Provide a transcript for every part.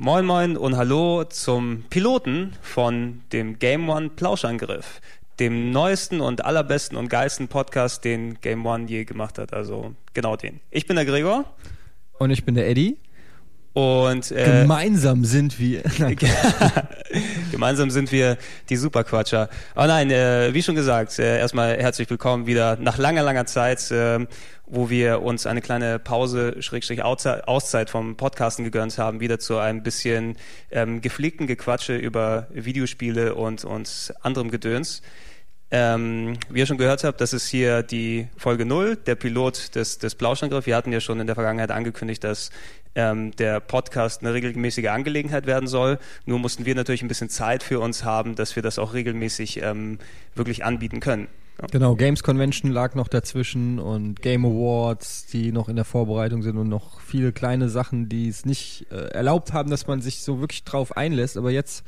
Moin Moin und Hallo zum Piloten von dem Game One Plauschangriff, dem neuesten und allerbesten und geilsten Podcast, den Game One je gemacht hat. Also genau den. Ich bin der Gregor. Und ich bin der Eddie. Und äh, gemeinsam sind wir. gemeinsam sind wir die Superquatscher. Aber nein, äh, wie schon gesagt, äh, erstmal herzlich willkommen wieder nach langer, langer Zeit, äh, wo wir uns eine kleine Pause, Schrägstrich Auszeit vom Podcasten gegönnt haben, wieder zu einem bisschen ähm, gepflegten Gequatsche über Videospiele und, und anderem Gedöns. Ähm, wie ihr schon gehört habt, das ist hier die Folge 0, der Pilot des, des Plauschangriff. Wir hatten ja schon in der Vergangenheit angekündigt, dass ähm, der Podcast eine regelmäßige Angelegenheit werden soll. Nur mussten wir natürlich ein bisschen Zeit für uns haben, dass wir das auch regelmäßig ähm, wirklich anbieten können. Genau, Games Convention lag noch dazwischen und Game Awards, die noch in der Vorbereitung sind und noch viele kleine Sachen, die es nicht äh, erlaubt haben, dass man sich so wirklich drauf einlässt. Aber jetzt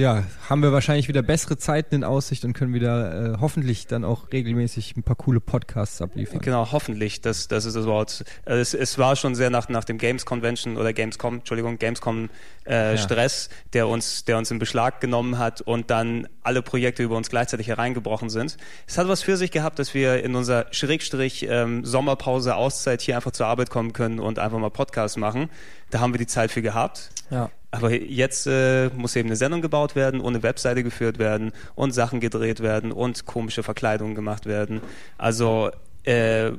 ja, haben wir wahrscheinlich wieder bessere Zeiten in Aussicht und können wieder äh, hoffentlich dann auch regelmäßig ein paar coole Podcasts abliefern. Genau, hoffentlich. Das, das ist das Wort. Also es, es war schon sehr nach, nach dem Games Convention oder Gamescom, Entschuldigung, Gamescom äh, ja. Stress, der uns, der uns in Beschlag genommen hat und dann alle Projekte über uns gleichzeitig hereingebrochen sind. Es hat was für sich gehabt, dass wir in unserer Schrägstrich ähm, Sommerpause Auszeit hier einfach zur Arbeit kommen können und einfach mal Podcasts machen. Da haben wir die Zeit für gehabt. Ja. Aber jetzt äh, muss eben eine Sendung gebaut werden und eine Webseite geführt werden und Sachen gedreht werden und komische Verkleidungen gemacht werden. Also äh,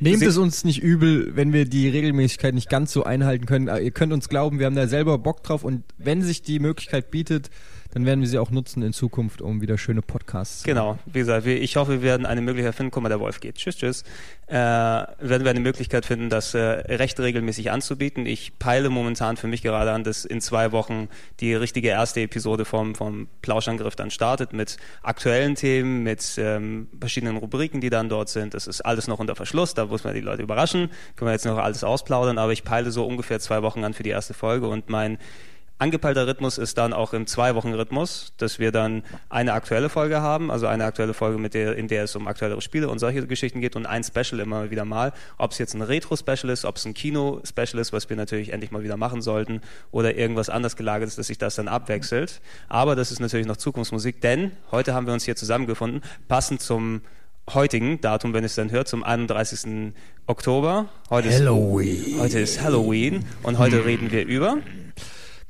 Nehmt es uns nicht übel, wenn wir die Regelmäßigkeit nicht ganz so einhalten können. Ihr könnt uns glauben, wir haben da selber Bock drauf und wenn sich die Möglichkeit bietet, dann werden wir sie auch nutzen in Zukunft, um wieder schöne Podcasts zu Genau, wie gesagt, ich hoffe, wir werden eine Möglichkeit finden. Guck mal, der Wolf geht. Tschüss, tschüss. Äh, werden wir eine Möglichkeit finden, das äh, recht regelmäßig anzubieten. Ich peile momentan für mich gerade an, dass in zwei Wochen die richtige erste Episode vom, vom Plauschangriff dann startet mit aktuellen Themen, mit ähm, verschiedenen Rubriken, die dann dort sind. Das ist alles noch unter Verschluss, da muss man die Leute überraschen. Können wir jetzt noch alles ausplaudern, aber ich peile so ungefähr zwei Wochen an für die erste Folge und mein Angepeilter Rhythmus ist dann auch im Zwei-Wochen-Rhythmus, dass wir dann eine aktuelle Folge haben, also eine aktuelle Folge, mit der, in der es um aktuellere Spiele und solche Geschichten geht und ein Special immer wieder mal. Ob es jetzt ein Retro-Special ist, ob es ein Kino-Special ist, was wir natürlich endlich mal wieder machen sollten, oder irgendwas anders gelagert ist, dass sich das dann abwechselt. Aber das ist natürlich noch Zukunftsmusik, denn heute haben wir uns hier zusammengefunden, passend zum heutigen Datum, wenn es dann hört, zum 31. Oktober. Heute Halloween. Ist, heute ist Halloween und heute reden wir über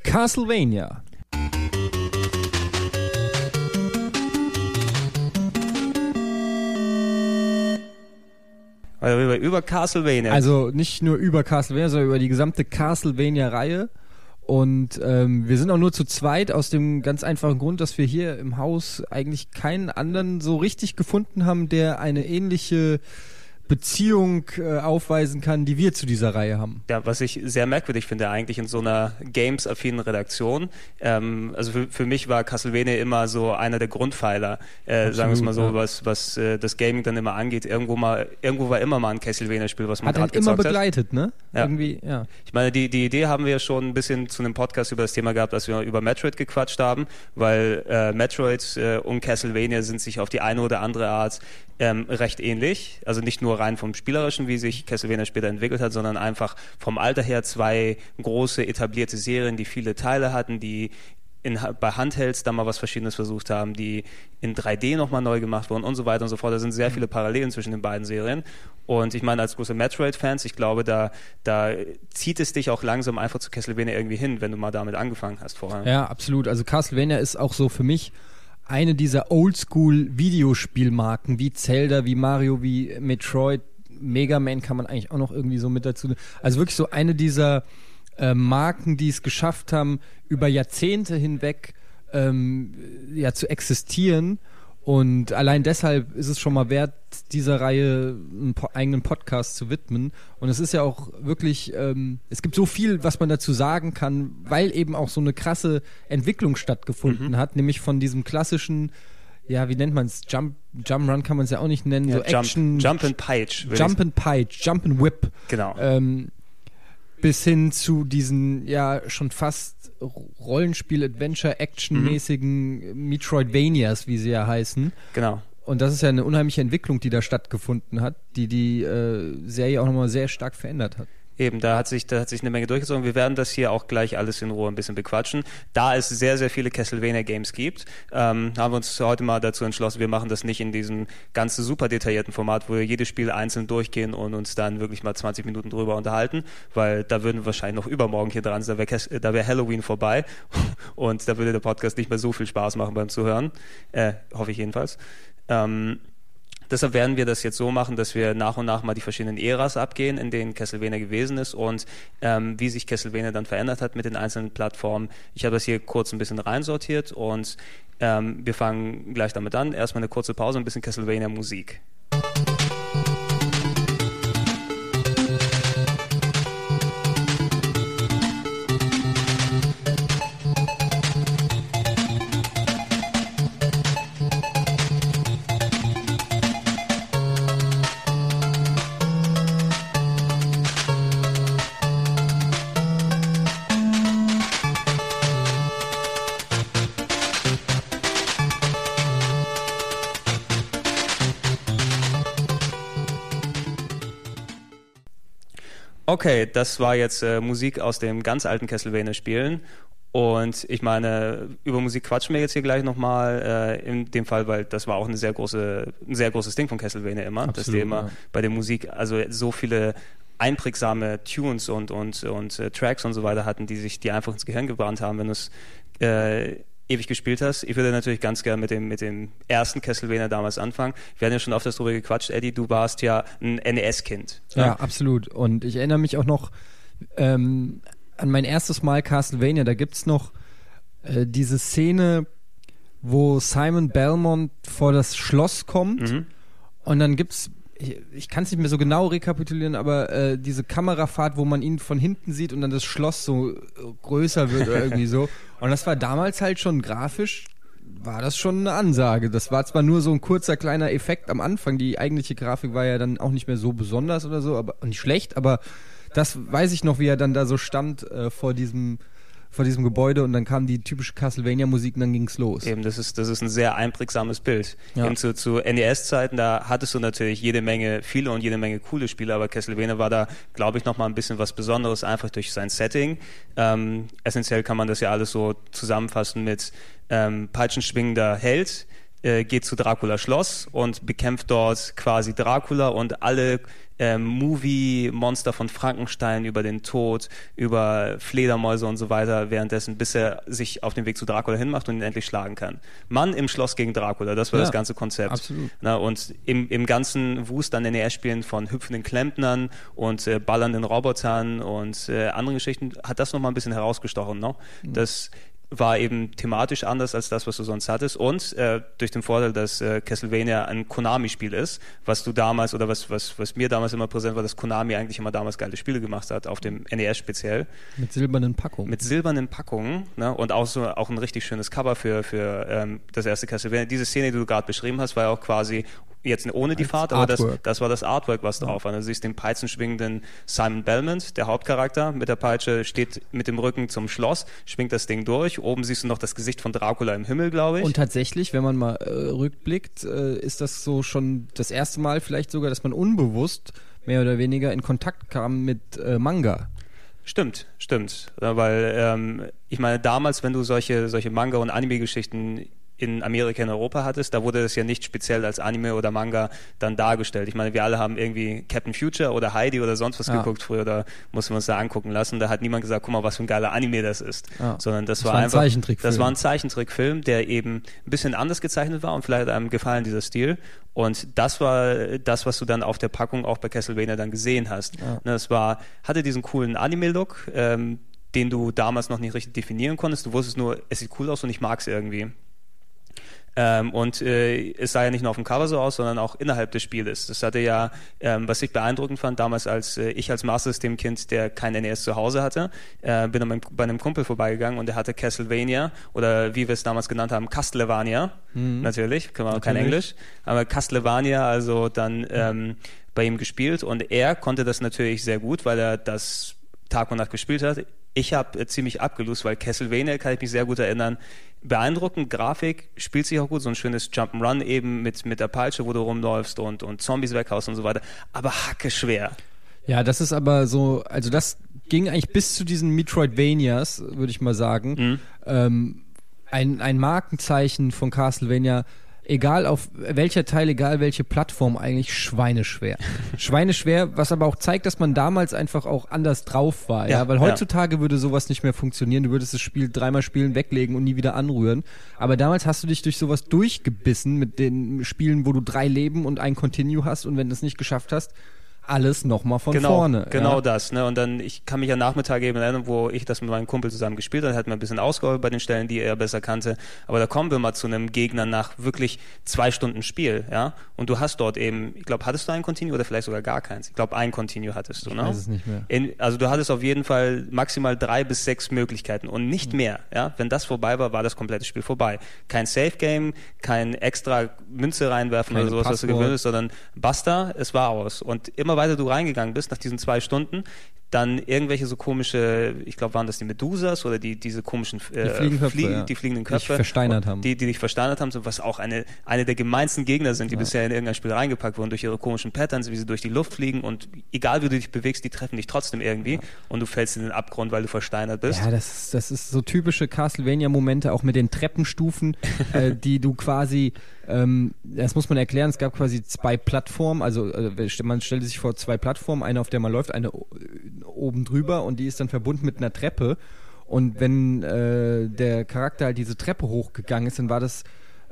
Castlevania. Also über Castlevania. Also nicht nur über Castlevania, sondern über die gesamte Castlevania-Reihe. Und ähm, wir sind auch nur zu zweit aus dem ganz einfachen Grund, dass wir hier im Haus eigentlich keinen anderen so richtig gefunden haben, der eine ähnliche Beziehung äh, aufweisen kann, die wir zu dieser Reihe haben. Ja, was ich sehr merkwürdig finde eigentlich in so einer Games-affinen Redaktion. Ähm, also für, für mich war Castlevania immer so einer der Grundpfeiler, äh, sagen wir es mal so, ja. was, was äh, das Gaming dann immer angeht. Irgendwo mal, irgendwo war immer mal ein Castlevania-Spiel, was man gerade gezockt hat. immer begleitet, ne? Ja. Irgendwie, ja. Ich meine, die, die Idee haben wir ja schon ein bisschen zu einem Podcast über das Thema gehabt, dass wir über Metroid gequatscht haben, weil äh, Metroid äh, und Castlevania sind sich auf die eine oder andere Art ähm, recht ähnlich. Also nicht nur rein vom Spielerischen, wie sich Castlevania später entwickelt hat, sondern einfach vom Alter her zwei große etablierte Serien, die viele Teile hatten, die in, bei Handhelds da mal was Verschiedenes versucht haben, die in 3D nochmal neu gemacht wurden und so weiter und so fort. Da sind sehr viele Parallelen zwischen den beiden Serien. Und ich meine, als große Metroid-Fans, ich glaube, da, da zieht es dich auch langsam einfach zu Castlevania irgendwie hin, wenn du mal damit angefangen hast vorher. Ja, absolut. Also Castlevania ist auch so für mich eine dieser Oldschool-Videospielmarken wie Zelda, wie Mario, wie Metroid, Mega Man kann man eigentlich auch noch irgendwie so mit dazu. Also wirklich so eine dieser äh, Marken, die es geschafft haben, über Jahrzehnte hinweg ähm, ja zu existieren und allein deshalb ist es schon mal wert, dieser Reihe einen po eigenen Podcast zu widmen. Und es ist ja auch wirklich, ähm, es gibt so viel, was man dazu sagen kann, weil eben auch so eine krasse Entwicklung stattgefunden mhm. hat, nämlich von diesem klassischen ja, wie nennt man es? Jump, Jump Run kann man es ja auch nicht nennen. Ja, so Jump, Action. Jump and Peitsch. Jump and Peitsch, Jump and Whip. Genau. Ähm, bis hin zu diesen ja schon fast Rollenspiel, Adventure, Action-mäßigen Metroidvanias, wie sie ja heißen. genau. Und das ist ja eine unheimliche Entwicklung, die da stattgefunden hat, die die äh, Serie auch nochmal sehr stark verändert hat. Eben, da hat sich, da hat sich eine Menge durchgezogen. Wir werden das hier auch gleich alles in Ruhe ein bisschen bequatschen. Da es sehr, sehr viele Castlevania Games gibt, ähm, haben wir uns heute mal dazu entschlossen, wir machen das nicht in diesem ganz super detaillierten Format, wo wir jedes Spiel einzeln durchgehen und uns dann wirklich mal 20 Minuten drüber unterhalten, weil da würden wir wahrscheinlich noch übermorgen hier dran sein, da wäre wär Halloween vorbei und da würde der Podcast nicht mehr so viel Spaß machen beim Zuhören. Äh, hoffe ich jedenfalls. Ähm, Deshalb werden wir das jetzt so machen, dass wir nach und nach mal die verschiedenen Äras abgehen, in denen Castlevania gewesen ist und ähm, wie sich Castlevania dann verändert hat mit den einzelnen Plattformen. Ich habe das hier kurz ein bisschen reinsortiert und ähm, wir fangen gleich damit an. Erstmal eine kurze Pause, ein bisschen Castlevania Musik. Okay, das war jetzt äh, Musik aus dem ganz alten Castlevania-Spielen. Und ich meine, über Musik quatschen wir jetzt hier gleich nochmal, äh, in dem Fall, weil das war auch eine sehr große, ein sehr großes Ding von Castlevania immer, dass die Absolut, immer ja. bei der Musik, also so viele einprägsame Tunes und, und, und äh, Tracks und so weiter hatten, die sich die einfach ins Gehirn gebrannt haben, wenn du es äh, ewig gespielt hast. Ich würde natürlich ganz gerne mit dem, mit dem ersten Castlevania damals anfangen. Wir hatten ja schon oft das drüber gequatscht, Eddie, du warst ja ein NES-Kind. Ja, absolut. Und ich erinnere mich auch noch ähm, an mein erstes Mal Castlevania. Da gibt's noch äh, diese Szene, wo Simon Belmont vor das Schloss kommt Mhm. und dann gibt's ich, ich kann es nicht mehr so genau rekapitulieren, aber äh, diese Kamerafahrt, wo man ihn von hinten sieht und dann das Schloss so äh, größer wird oder irgendwie so. Und das war damals halt schon grafisch, war das schon eine Ansage. Das war zwar nur so ein kurzer kleiner Effekt am Anfang, die eigentliche Grafik war ja dann auch nicht mehr so besonders oder so, aber nicht schlecht, aber das weiß ich noch, wie er dann da so stand äh, vor diesem vor diesem Gebäude und dann kam die typische Castlevania-Musik und dann ging's los. Eben, das ist, das ist ein sehr einprägsames Bild. Ja. Eben zu, zu NES-Zeiten, da hattest du natürlich jede Menge, viele und jede Menge coole Spiele, aber Castlevania war da, glaube ich, nochmal ein bisschen was Besonderes, einfach durch sein Setting. Ähm, essentiell kann man das ja alles so zusammenfassen mit ähm, peitschenschwingender Held, äh, geht zu Dracula Schloss und bekämpft dort quasi Dracula und alle ähm, Movie-Monster von Frankenstein über den Tod, über Fledermäuse und so weiter, währenddessen, bis er sich auf den Weg zu Dracula hinmacht und ihn endlich schlagen kann. Mann im Schloss gegen Dracula, das war Ja, das ganze Konzept. absolut. Na, und im, im ganzen Wust an NES-Spielen von hüpfenden Klempnern und äh, ballernden Robotern und äh, anderen Geschichten hat das nochmal ein bisschen herausgestochen. Ne? Mhm. Das war eben thematisch anders als das, was du sonst hattest. Und äh, durch den Vorteil, dass äh, Castlevania ein Konami-Spiel ist, was du damals oder was, was, was mir damals immer präsent war, dass Konami eigentlich immer damals geile Spiele gemacht hat, auf dem NES speziell Mit silbernen Packungen. mit silbernen Packungen ne? und auch so auch ein richtig schönes Cover für, für ähm, das erste Castlevania. Diese Szene, die du gerade beschrieben hast, war ja auch quasi jetzt ohne die Fahrt, aber das, das war das Artwork, was drauf war. Du siehst den peitschenschwingenden Simon Belmont, der Hauptcharakter, mit der Peitsche, steht mit dem Rücken zum Schloss, schwingt das Ding durch. Oben siehst du noch das Gesicht von Dracula im Himmel, glaube ich. Und tatsächlich, wenn man mal äh, rückblickt, äh, ist das so schon das erste Mal vielleicht sogar, dass man unbewusst mehr oder weniger in Kontakt kam mit äh, Manga. Stimmt, stimmt. Weil ähm, ich meine, damals, wenn du solche, solche Manga- und Anime-Geschichten in Amerika, in Europa hattest, da wurde das ja nicht speziell als Anime oder Manga dann dargestellt. Ich meine, wir alle haben irgendwie Captain Future oder Heidi oder sonst was Ja. geguckt früher, da mussten wir uns da angucken lassen. Da hat niemand gesagt, guck mal, was für ein geiler Anime das ist. Ja. Sondern das, Das war war ein einfach. Zeichentrickfilm. Das war ein Zeichentrickfilm, der eben ein bisschen anders gezeichnet war und vielleicht hat einem gefallen, dieser Stil. Und das war das, was du dann auf der Packung auch bei Castlevania dann gesehen hast. Ja. Ne, Das war, hatte diesen coolen Anime-Look, ähm, den du damals noch nicht richtig definieren konntest. Du wusstest nur, es sieht cool aus und ich mag es irgendwie. Ähm, und äh, es sah ja nicht nur auf dem Cover so aus, sondern auch innerhalb des Spieles. Das hatte ja, ähm, was ich beeindruckend fand, damals als äh, ich als Master System Kind, der kein NES zu Hause hatte, äh, bin dann bei einem Kumpel vorbeigegangen und der hatte Castlevania oder wie wir es damals genannt haben, Castlevania. Mhm. Natürlich, können wir auch kein Englisch, aber Castlevania, also dann ähm, bei ihm gespielt und er konnte das natürlich sehr gut, weil er das Tag und Nacht gespielt hat. Ich habe äh, ziemlich abgelust, weil Castlevania kann ich mich sehr gut erinnern. Beeindruckend, Grafik, spielt sich auch gut, so ein schönes Jump'n'Run eben mit, mit der Peitsche, wo du rumläufst und, und Zombies weghaust und so weiter. Aber hacke schwer. Ja, das ist aber so, also das ging eigentlich bis zu diesen Metroidvanias, würde ich mal sagen. Mhm. Ähm, ein, ein Markenzeichen von Castlevania egal auf welcher Teil, egal welche Plattform, eigentlich schweineschwer. schweineschwer, was aber auch zeigt, dass man damals einfach auch anders drauf war. Ja, ja weil heutzutage ja. würde sowas nicht mehr funktionieren. Du würdest das Spiel dreimal spielen, weglegen und nie wieder anrühren. Aber damals hast du dich durch sowas durchgebissen mit den Spielen, wo du drei Leben und ein Continue hast und wenn du es nicht geschafft hast, alles nochmal von genau, vorne. Genau ja. das. Ne? Und dann, ich kann mich an Nachmittag eben erinnern, wo ich das mit meinem Kumpel zusammen gespielt habe, hat mir ein bisschen ausgeholt bei den Stellen, die er besser kannte. Aber da kommen wir mal zu einem Gegner nach wirklich zwei Stunden Spiel, ja. Und du hast dort eben, ich glaube, hattest du ein Continue oder vielleicht sogar gar keins? Ich glaube, ein Continue hattest du, ich ne? weiß es nicht mehr. In, also du hattest auf jeden Fall maximal drei bis sechs Möglichkeiten und nicht mhm. mehr, ja. Wenn das vorbei war, war das komplette Spiel vorbei. Kein Safe Game, kein extra Münze reinwerfen Keine oder sowas, Passwort. was du gewöhnt bist, sondern basta, es war aus. Und immer weiter du reingegangen bist nach diesen zwei Stunden, dann irgendwelche so komische, ich glaube, waren das die Medusas oder die diese komischen äh, die, Fliegenköpfe, Fliegen, ja. die fliegenden Köpfe, die versteinert haben, die, die dich versteinert haben, so was auch eine eine der gemeinsten Gegner sind, die ja. bisher in irgendein Spiel reingepackt wurden durch ihre komischen Patterns, wie sie durch die Luft fliegen und egal wie du dich bewegst, die treffen dich trotzdem irgendwie ja. und du fällst in den Abgrund, weil du versteinert bist. Ja, das ist, das ist so typische Castlevania-Momente, auch mit den Treppenstufen, äh, die du quasi ähm, das muss man erklären, es gab quasi zwei Plattformen, also äh, man stellte sich vor zwei Plattformen, eine auf der man läuft, eine oben drüber und die ist dann verbunden mit einer Treppe. Und wenn äh, der Charakter halt diese Treppe hochgegangen ist, dann war das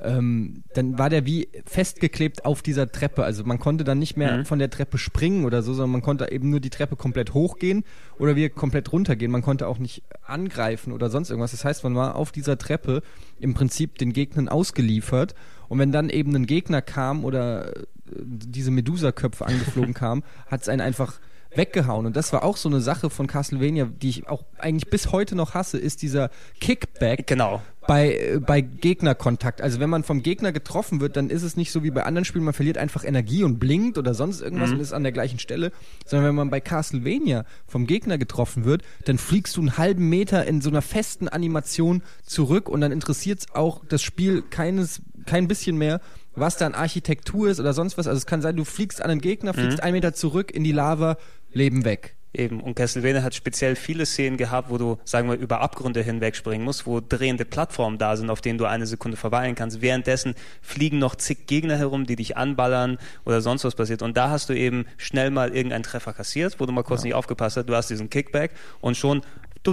ähm, dann war der wie festgeklebt auf dieser Treppe. Also man konnte dann nicht mehr mhm. von der Treppe springen oder so, sondern man konnte eben nur die Treppe komplett hochgehen oder wieder komplett runtergehen. Man konnte auch nicht angreifen oder sonst irgendwas. Das heißt, man war auf dieser Treppe im Prinzip den Gegnern ausgeliefert. Und wenn dann eben ein Gegner kam oder äh, diese Medusa-Köpfe angeflogen kam, hat es einen einfach weggehauen. Und das war auch so eine Sache von Castlevania, die ich auch eigentlich bis heute noch hasse, ist dieser Kickback. Genau. Bei, äh, bei Gegnerkontakt. Also wenn man vom Gegner getroffen wird, dann ist es nicht so wie bei anderen Spielen, man verliert einfach Energie und blinkt oder sonst irgendwas mhm. und ist an der gleichen Stelle, sondern wenn man bei Castlevania vom Gegner getroffen wird, dann fliegst du einen halben Meter in so einer festen Animation zurück und dann interessiert es auch das Spiel keines, kein bisschen mehr, was da an Architektur ist oder sonst was. Also es kann sein, du fliegst an einen Gegner, fliegst mhm. einen Meter zurück in die Lava, Leben weg. Eben. Und Castlevania hat speziell viele Szenen gehabt, wo du, sagen wir, über Abgründe hinwegspringen musst, wo drehende Plattformen da sind, auf denen du eine Sekunde verweilen kannst. Währenddessen fliegen noch zig Gegner herum, die dich anballern oder sonst was passiert. Und da hast du eben schnell mal irgendeinen Treffer kassiert, wo du mal kurz ja. nicht aufgepasst hast. Du hast diesen Kickback und schon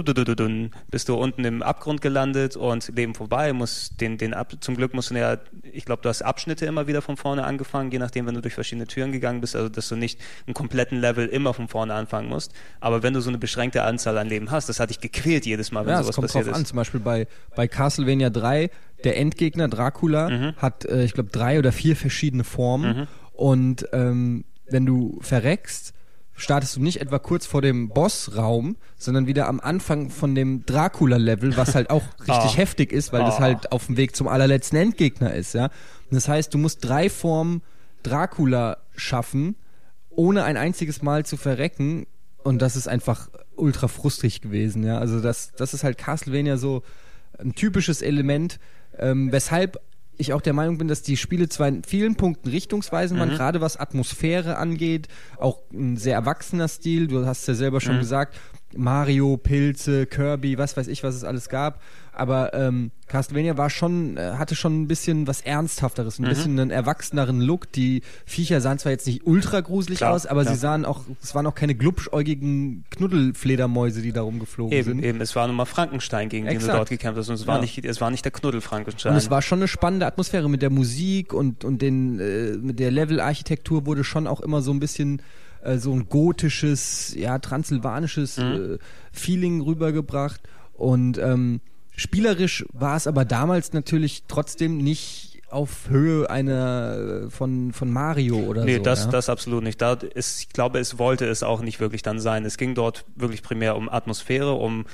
bist du unten im Abgrund gelandet und Leben vorbei. Musst den, den Ab zum Glück musst du ja, ich glaube, du hast Abschnitte immer wieder von vorne angefangen, je nachdem, wenn du durch verschiedene Türen gegangen bist, also dass du nicht einen kompletten Level immer von vorne anfangen musst. Aber wenn du so eine beschränkte Anzahl an Leben hast, das hat dich gequält jedes Mal, wenn ja, sowas kommt passiert drauf ist. An. Zum Beispiel bei, bei Castlevania 3, der Endgegner Dracula mhm. hat, äh, ich glaube, drei oder vier verschiedene Formen. Mhm. Und ähm, wenn du verreckst, startest du nicht etwa kurz vor dem Bossraum, sondern wieder am Anfang von dem Dracula-Level, was halt auch richtig oh. heftig ist, weil oh. das halt auf dem Weg zum allerletzten Endgegner ist, ja. Und das heißt, du musst drei Formen Dracula schaffen, ohne ein einziges Mal zu verrecken. Und das ist einfach ultra frustrig gewesen, ja. Also das, das ist halt Castlevania so ein typisches Element, ähm, weshalb ich auch der Meinung bin, dass die Spiele zwar in vielen Punkten richtungsweisend waren, mhm. gerade was Atmosphäre angeht, auch ein sehr erwachsener Stil. Du hast ja selber schon mhm. gesagt, Mario, Pilze, Kirby, was weiß ich, was es alles gab. Aber ähm, Castlevania war schon, äh, hatte schon ein bisschen was Ernsthafteres, ein mhm. bisschen einen erwachseneren Look. Die Viecher sahen zwar jetzt nicht ultra gruselig klar, aus, aber klar. sie sahen auch, es waren auch keine glubschäugigen Knuddelfledermäuse, die da rumgeflogen eben, sind. Eben, es war nochmal Frankenstein, gegen Exakt. den du dort gekämpft hast. Und es war, ja. nicht, es war nicht der Knuddelfrankenstein. Und es war schon eine spannende Atmosphäre mit der Musik und, und den, äh, mit der Levelarchitektur wurde schon auch immer so ein bisschen äh, so ein gotisches, ja, transsilvanisches mhm. äh, Feeling rübergebracht. Und ähm, spielerisch war es aber damals natürlich trotzdem nicht auf Höhe einer von, von Mario oder nee, so. das, ja? das absolut nicht. Da ist, ich glaube, es wollte es auch nicht wirklich dann sein. Es ging dort wirklich primär um Atmosphäre, um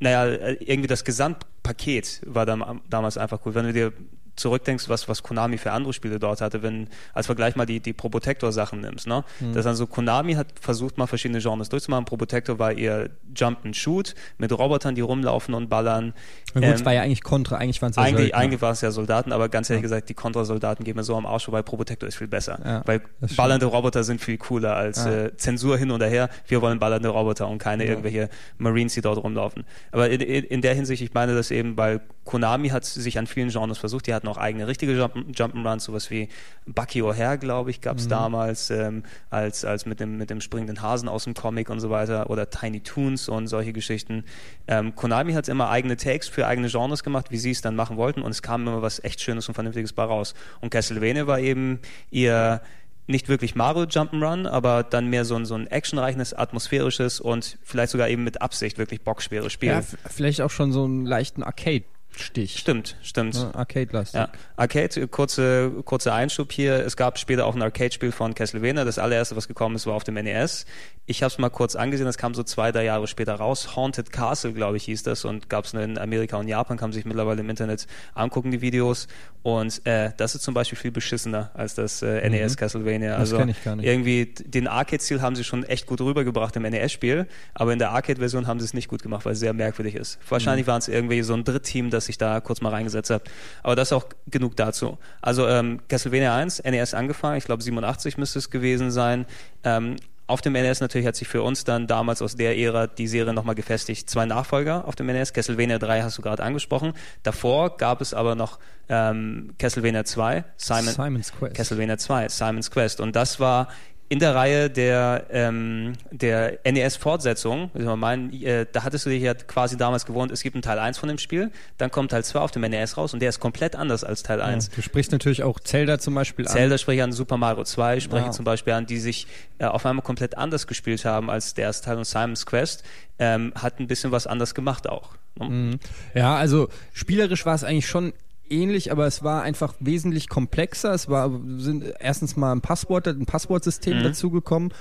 naja, irgendwie das Gesamtpaket war dann damals einfach cool. Wenn du dir zurückdenkst, was, was Konami für andere Spiele dort hatte, wenn, als Vergleich mal die, die Probotector-Sachen nimmst, ne? Mhm. Das also Konami hat versucht mal verschiedene Genres durchzumachen. Probotector war ihr Jump and Shoot mit Robotern, die rumlaufen und ballern. Na gut, ähm, es war ja eigentlich Contra, eigentlich waren es ja Eigentlich, Söldner. eigentlich war es ja Soldaten, aber ganz ehrlich ja. gesagt, die Contra-Soldaten gehen mir so am Arsch weil Probotector ist viel besser. Ja, weil ballernde Roboter sind viel cooler als ja. äh, Zensur hin und her. Wir wollen ballernde Roboter und keine irgendwelche Marines, die dort rumlaufen. Aber in, in der Hinsicht, ich meine das eben, weil Konami hat sich an vielen Genres versucht, die hatten auch eigene richtige Jump Jump'n'Runs, sowas wie Bucky O'Hare, glaube ich, gab es mhm. damals, ähm, als, als mit dem, mit dem springenden Hasen aus dem Comic und so weiter, oder Tiny Toons und solche Geschichten. Ähm, Konami hat immer eigene Takes für eigene Genres gemacht, wie sie es dann machen wollten, und es kam immer was echt Schönes und Vernünftiges bei raus. Und Castlevania war eben ihr nicht wirklich Mario Jump'n'Run, aber dann mehr so ein, so ein actionreiches, atmosphärisches und vielleicht sogar eben mit Absicht wirklich bockschweres Spiel. Ja, vielleicht auch schon so einen leichten Arcade Stich. Stimmt, stimmt. Ja, Arcade-lastig. Ja. Arcade, kurze, kurzer Einschub hier. Es gab später auch ein Arcade-Spiel von Castlevania. Das allererste, was gekommen ist, war auf dem NES. Ich habe es mal kurz angesehen, das kam so zwei, drei Jahre später raus. Haunted Castle, glaube ich, hieß das. Und gab es in Amerika und Japan, kann man sich mittlerweile im Internet angucken, die Videos. Und äh, das ist zum Beispiel viel beschissener als das äh, NES mhm. Castlevania. Also das ich gar nicht. irgendwie den Arcade-Stil haben sie schon echt gut rübergebracht im NES-Spiel, aber in der Arcade-Version haben sie es nicht gut gemacht, weil es sehr merkwürdig ist. Wahrscheinlich mhm. waren es irgendwie so ein Drittteam, das sich da kurz mal reingesetzt hat. Aber das ist auch genug dazu. Also ähm, Castlevania 1, NES angefangen, ich glaube 87 müsste es gewesen sein. Ähm, auf dem NES natürlich hat sich für uns dann damals aus der Ära die Serie nochmal gefestigt. Zwei Nachfolger auf dem NES, Castlevania 3 hast du gerade angesprochen. Davor gab es aber noch ähm, Castlevania 2, Simon, Simon's Quest. Castlevania 2, Simon's Quest. Und das war in der Reihe der, ähm, der NES-Fortsetzung, äh, da hattest du dich ja quasi damals gewohnt, es gibt einen Teil 1 von dem Spiel, dann kommt Teil 2 auf dem NES raus und der ist komplett anders als Teil 1. Ja, du sprichst natürlich auch Zelda zum Beispiel Zelda an. Zelda spreche ich an, Super Mario 2 spreche wow. zum Beispiel an, die sich äh, auf einmal komplett anders gespielt haben als der erste Teil und Simon's Quest, ähm, hat ein bisschen was anders gemacht auch. Ne? Mhm. Ja, also spielerisch war es eigentlich schon ähnlich, aber es war einfach wesentlich komplexer. Es war sind erstens mal ein Passwort, ein Passwortsystem mhm. dazugekommen.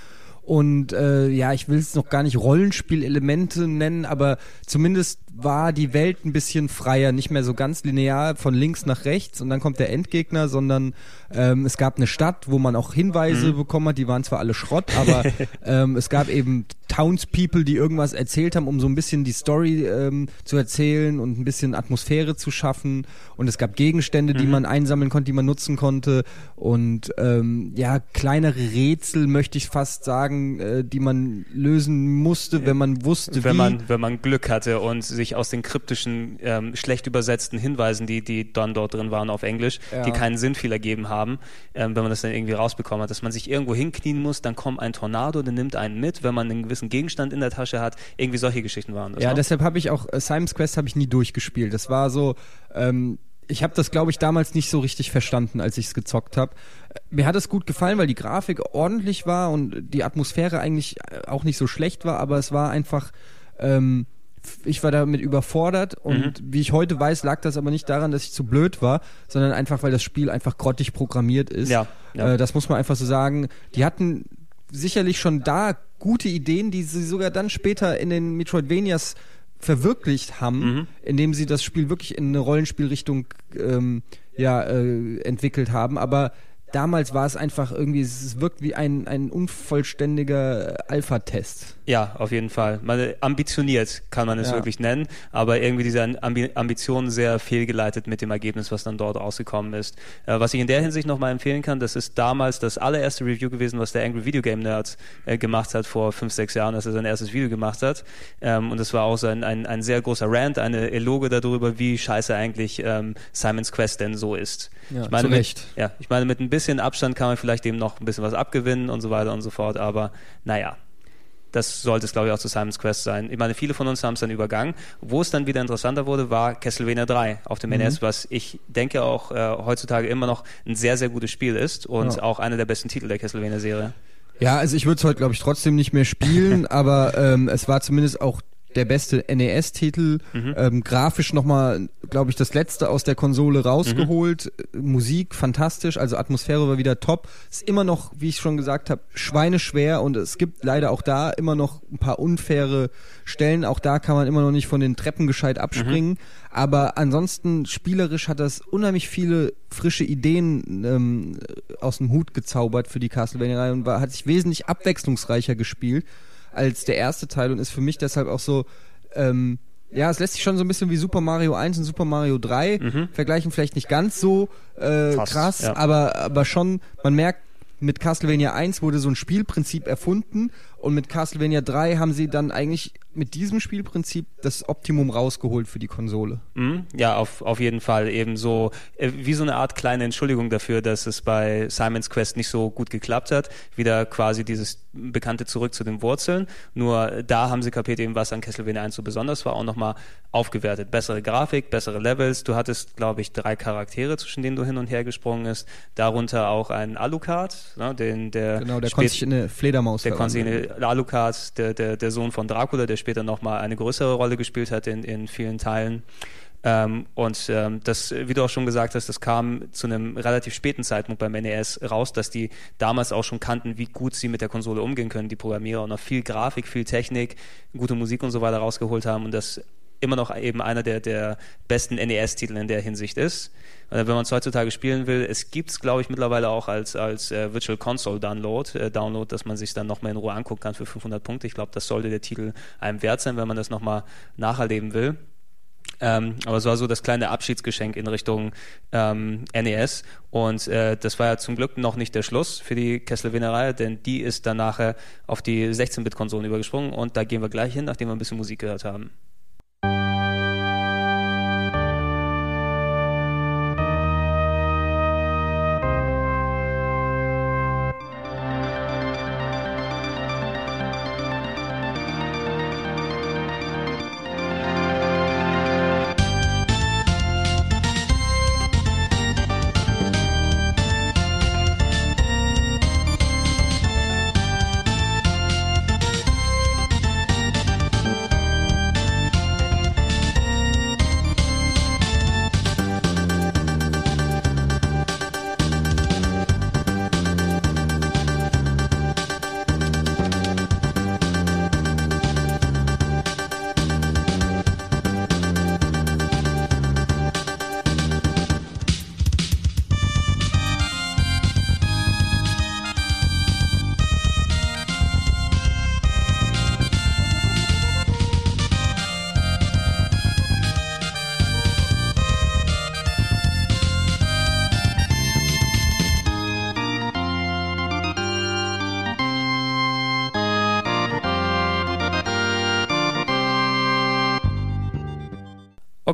Und äh, ja, ich will es noch gar nicht Rollenspielelemente nennen, aber zumindest war die Welt ein bisschen freier, nicht mehr so ganz linear von links nach rechts und dann kommt der Endgegner, sondern ähm, es gab eine Stadt, wo man auch Hinweise mhm. bekommen hat, die waren zwar alle Schrott, aber ähm, es gab eben Townspeople, die irgendwas erzählt haben, um so ein bisschen die Story ähm, zu erzählen und ein bisschen Atmosphäre zu schaffen. Und es gab Gegenstände, die mhm. man einsammeln konnte, die man nutzen konnte. Und ähm, ja, kleinere Rätsel, möchte ich fast sagen, äh, die man lösen musste, wenn man wusste, wenn wie. Man, wenn man Glück hatte und sich aus den kryptischen, ähm, schlecht übersetzten Hinweisen, die, die dann dort drin waren auf Englisch, ja. die keinen Sinn viel ergeben haben, ähm, wenn man das dann irgendwie rausbekommen hat, dass man sich irgendwo hinknien muss, dann kommt ein Tornado, der nimmt einen mit, wenn man einen gewissen Gegenstand in der Tasche hat. Irgendwie solche Geschichten waren das. Ja, noch? deshalb habe ich auch äh, Simon's Quest habe ich nie durchgespielt. Das war so, ähm, ich habe das, glaube ich, damals nicht so richtig verstanden, als ich es gezockt habe. Äh, mir hat es gut gefallen, weil die Grafik ordentlich war und die Atmosphäre eigentlich äh, auch nicht so schlecht war, aber es war einfach. Ähm, ich war damit überfordert und mhm. wie ich heute weiß, lag das aber nicht daran, dass ich zu blöd war, sondern einfach, weil das Spiel einfach grottig programmiert ist. Ja, ja. Äh, das muss man einfach so sagen. Die hatten sicherlich schon da gute Ideen, die sie sogar dann später in den Metroidvanias verwirklicht haben, mhm. indem sie das Spiel wirklich in eine Rollenspielrichtung ähm, ja, äh, entwickelt haben. Aber damals war es einfach irgendwie, es wirkt wie ein, ein unvollständiger Alpha-Test. Ja, auf jeden Fall. Man, ambitioniert kann man es ja. wirklich nennen, aber irgendwie diese Ambi Ambitionen sehr fehlgeleitet mit dem Ergebnis, was dann dort rausgekommen ist. Äh, was ich in der Hinsicht nochmal empfehlen kann, das ist damals das allererste Review gewesen, was der Angry Video Game Nerd äh, gemacht hat vor fünf, sechs Jahren, als er sein erstes Video gemacht hat. Ähm, und das war auch so ein, ein, ein, sehr großer Rant, eine Eloge darüber, wie scheiße eigentlich ähm, Simon's Quest denn so ist. Ja, ich meine. Mit, ja, ich meine, mit ein bisschen Abstand kann man vielleicht dem noch ein bisschen was abgewinnen und so weiter und so fort, aber naja das sollte es, glaube ich, auch zu Simon's Quest sein. Ich meine, viele von uns haben es dann übergangen. Wo es dann wieder interessanter wurde, war Castlevania 3 auf dem mhm. NES, was ich denke auch äh, heutzutage immer noch ein sehr, sehr gutes Spiel ist und ja. auch einer der besten Titel der Castlevania-Serie. Ja, also ich würde es heute, glaube ich, trotzdem nicht mehr spielen, aber ähm, es war zumindest auch der beste NES-Titel. Mhm. Ähm, grafisch nochmal, glaube ich, das letzte aus der Konsole rausgeholt. Mhm. Musik fantastisch, also Atmosphäre war wieder top. Ist immer noch, wie ich schon gesagt habe, schweineschwer und es gibt leider auch da immer noch ein paar unfaire Stellen. Auch da kann man immer noch nicht von den Treppen gescheit abspringen. Mhm. Aber ansonsten spielerisch hat das unheimlich viele frische Ideen ähm, aus dem Hut gezaubert für die Castlevania-Reihe und war, hat sich wesentlich abwechslungsreicher gespielt als der erste Teil und ist für mich deshalb auch so, ähm, ja, es lässt sich schon so ein bisschen wie Super Mario 1 und Super Mario 3 mhm. vergleichen, vielleicht nicht ganz so äh, Fast, krass, ja. aber, aber schon, man merkt, mit Castlevania 1 wurde so ein Spielprinzip erfunden und mit Castlevania 3 haben sie dann eigentlich mit diesem Spielprinzip das Optimum rausgeholt für die Konsole. Mhm, ja, auf, auf jeden Fall. Eben so, äh, wie so eine Art kleine Entschuldigung dafür, dass es bei Simon's Quest nicht so gut geklappt hat. Wieder quasi dieses Bekannte zurück zu den Wurzeln. Nur da haben sie kapiert eben, was an Castlevania 1 so besonders war, auch nochmal aufgewertet. Bessere Grafik, bessere Levels. Du hattest, glaube ich, drei Charaktere, zwischen denen du hin und her gesprungen bist. Darunter auch ein Alucard, ne, den, der. Genau, der konnte sich in eine Fledermaus Der konnte sich in eine Alucard, der, der, der Sohn von Dracula, der später nochmal eine größere Rolle gespielt hat in, in vielen Teilen. Ähm, und ähm, das, wie du auch schon gesagt hast, das kam zu einem relativ späten Zeitpunkt beim NES raus, dass die damals auch schon kannten, wie gut sie mit der Konsole umgehen können, die Programmierer, und noch viel Grafik, viel Technik, gute Musik und so weiter rausgeholt haben und das immer noch eben einer der, der besten NES-Titel in der Hinsicht ist. Und wenn man es heutzutage spielen will, es gibt es, glaube ich, mittlerweile auch als, als äh, Virtual Console Download, äh, Download, dass man sich dann nochmal in Ruhe angucken kann für 500 Punkte. Ich glaube, das sollte der Titel einem wert sein, wenn man das nochmal nacherleben will. Ähm, aber es war so das kleine Abschiedsgeschenk in Richtung ähm, NES. Und äh, das war ja zum Glück noch nicht der Schluss für die Castlevania-Reihe, denn die ist dann nachher auf die 16-Bit-Konsolen übergesprungen. Und da gehen wir gleich hin, nachdem wir ein bisschen Musik gehört haben.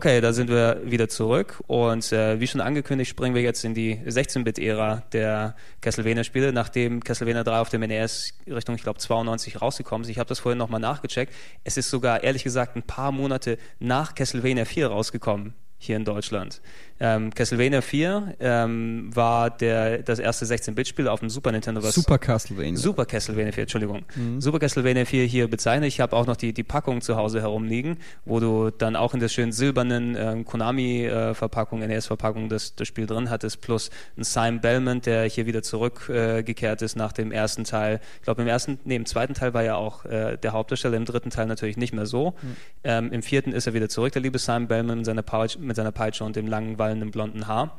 Okay, da sind wir wieder zurück und äh, wie schon angekündigt, springen wir jetzt in die 16-Bit-Ära der Castlevania-Spiele, nachdem Castlevania 3 auf dem NES Richtung, ich glaube, 92 rausgekommen ist. Ich habe das vorhin nochmal nachgecheckt. Es ist sogar, ehrlich gesagt, ein paar Monate nach Castlevania 4 rausgekommen hier in Deutschland. Ähm, Castlevania 4 ähm, war der, das erste 16-Bit-Spiel auf dem Super Nintendo. Was Super Castlevania. Super Castlevania 4, Entschuldigung. Mhm. Super Castlevania 4 hier bezeichnet. Ich habe auch noch die, die Packung zu Hause herumliegen, wo du dann auch in der schönen silbernen äh, Konami-Verpackung, äh, NES-Verpackung das, das Spiel drin hattest, plus ein Simon Bellman, der hier wieder zurückgekehrt äh, ist nach dem ersten Teil. Ich glaube, im ersten, nee, im zweiten Teil war ja auch äh, der Hauptdarsteller, im dritten Teil natürlich nicht mehr so. Mhm. Ähm, Im vierten ist er wieder zurück, der liebe Simon Bellman mit seiner, Peitsche, mit seiner Peitsche und dem langen wallenden blonden Haar.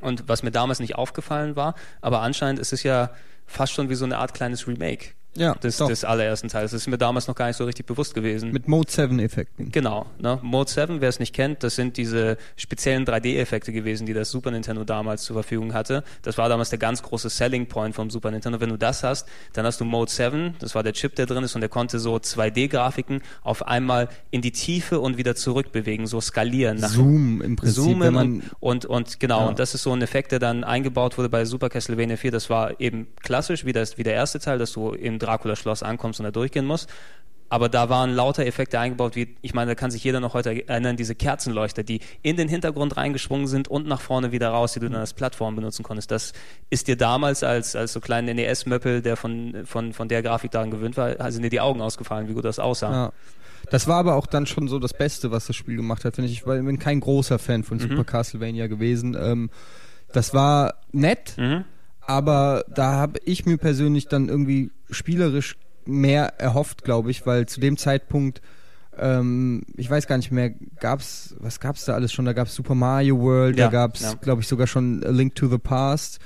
Und was mir damals nicht aufgefallen war, aber anscheinend ist es ja fast schon wie so eine Art kleines Remake ja, des, des allerersten Teils. Das ist mir damals noch gar nicht so richtig bewusst gewesen. Mit Mode 7 Effekten. Genau. Ne? Mode 7, wer es nicht kennt, das sind diese speziellen 3D-Effekte gewesen, die das Super Nintendo damals zur Verfügung hatte. Das war damals der ganz große Selling Point vom Super Nintendo. Wenn du das hast, dann hast du Mode 7, das war der Chip, der drin ist und der konnte so 2D-Grafiken auf einmal in die Tiefe und wieder zurückbewegen, so skalieren. Nach Zoom im Prinzip. Zoomen wenn man und, und, und genau, ja. und das ist so ein Effekt, der dann eingebaut wurde bei Super Castlevania 4. Das war eben klassisch, wie, das, wie der erste Teil, dass du im Dracula-Schloss ankommst und da durchgehen musst. aber da waren lauter Effekte eingebaut, wie, ich meine, da kann sich jeder noch heute erinnern, diese Kerzenleuchter, die in den Hintergrund reingeschwungen sind und nach vorne wieder raus, die du dann als Plattform benutzen konntest. Das ist dir damals als, als so kleinen NES-Möppel, der von, von, von der Grafik daran gewöhnt war, sind dir die Augen ausgefallen, wie gut das aussah. Ja. Das war aber auch dann schon so das Beste, was das Spiel gemacht hat, finde ich. Ich bin kein großer Fan von Super Mhm. Castlevania gewesen. Ähm, das war nett, Mhm. Aber da habe ich mir persönlich dann irgendwie spielerisch mehr erhofft, glaube ich, weil zu dem Zeitpunkt, ähm, ich weiß gar nicht mehr, gab's, was gab's da alles schon? Da gab's Super Mario World, Ja, da gab's, ja. glaube ich, sogar schon A Link to the Past.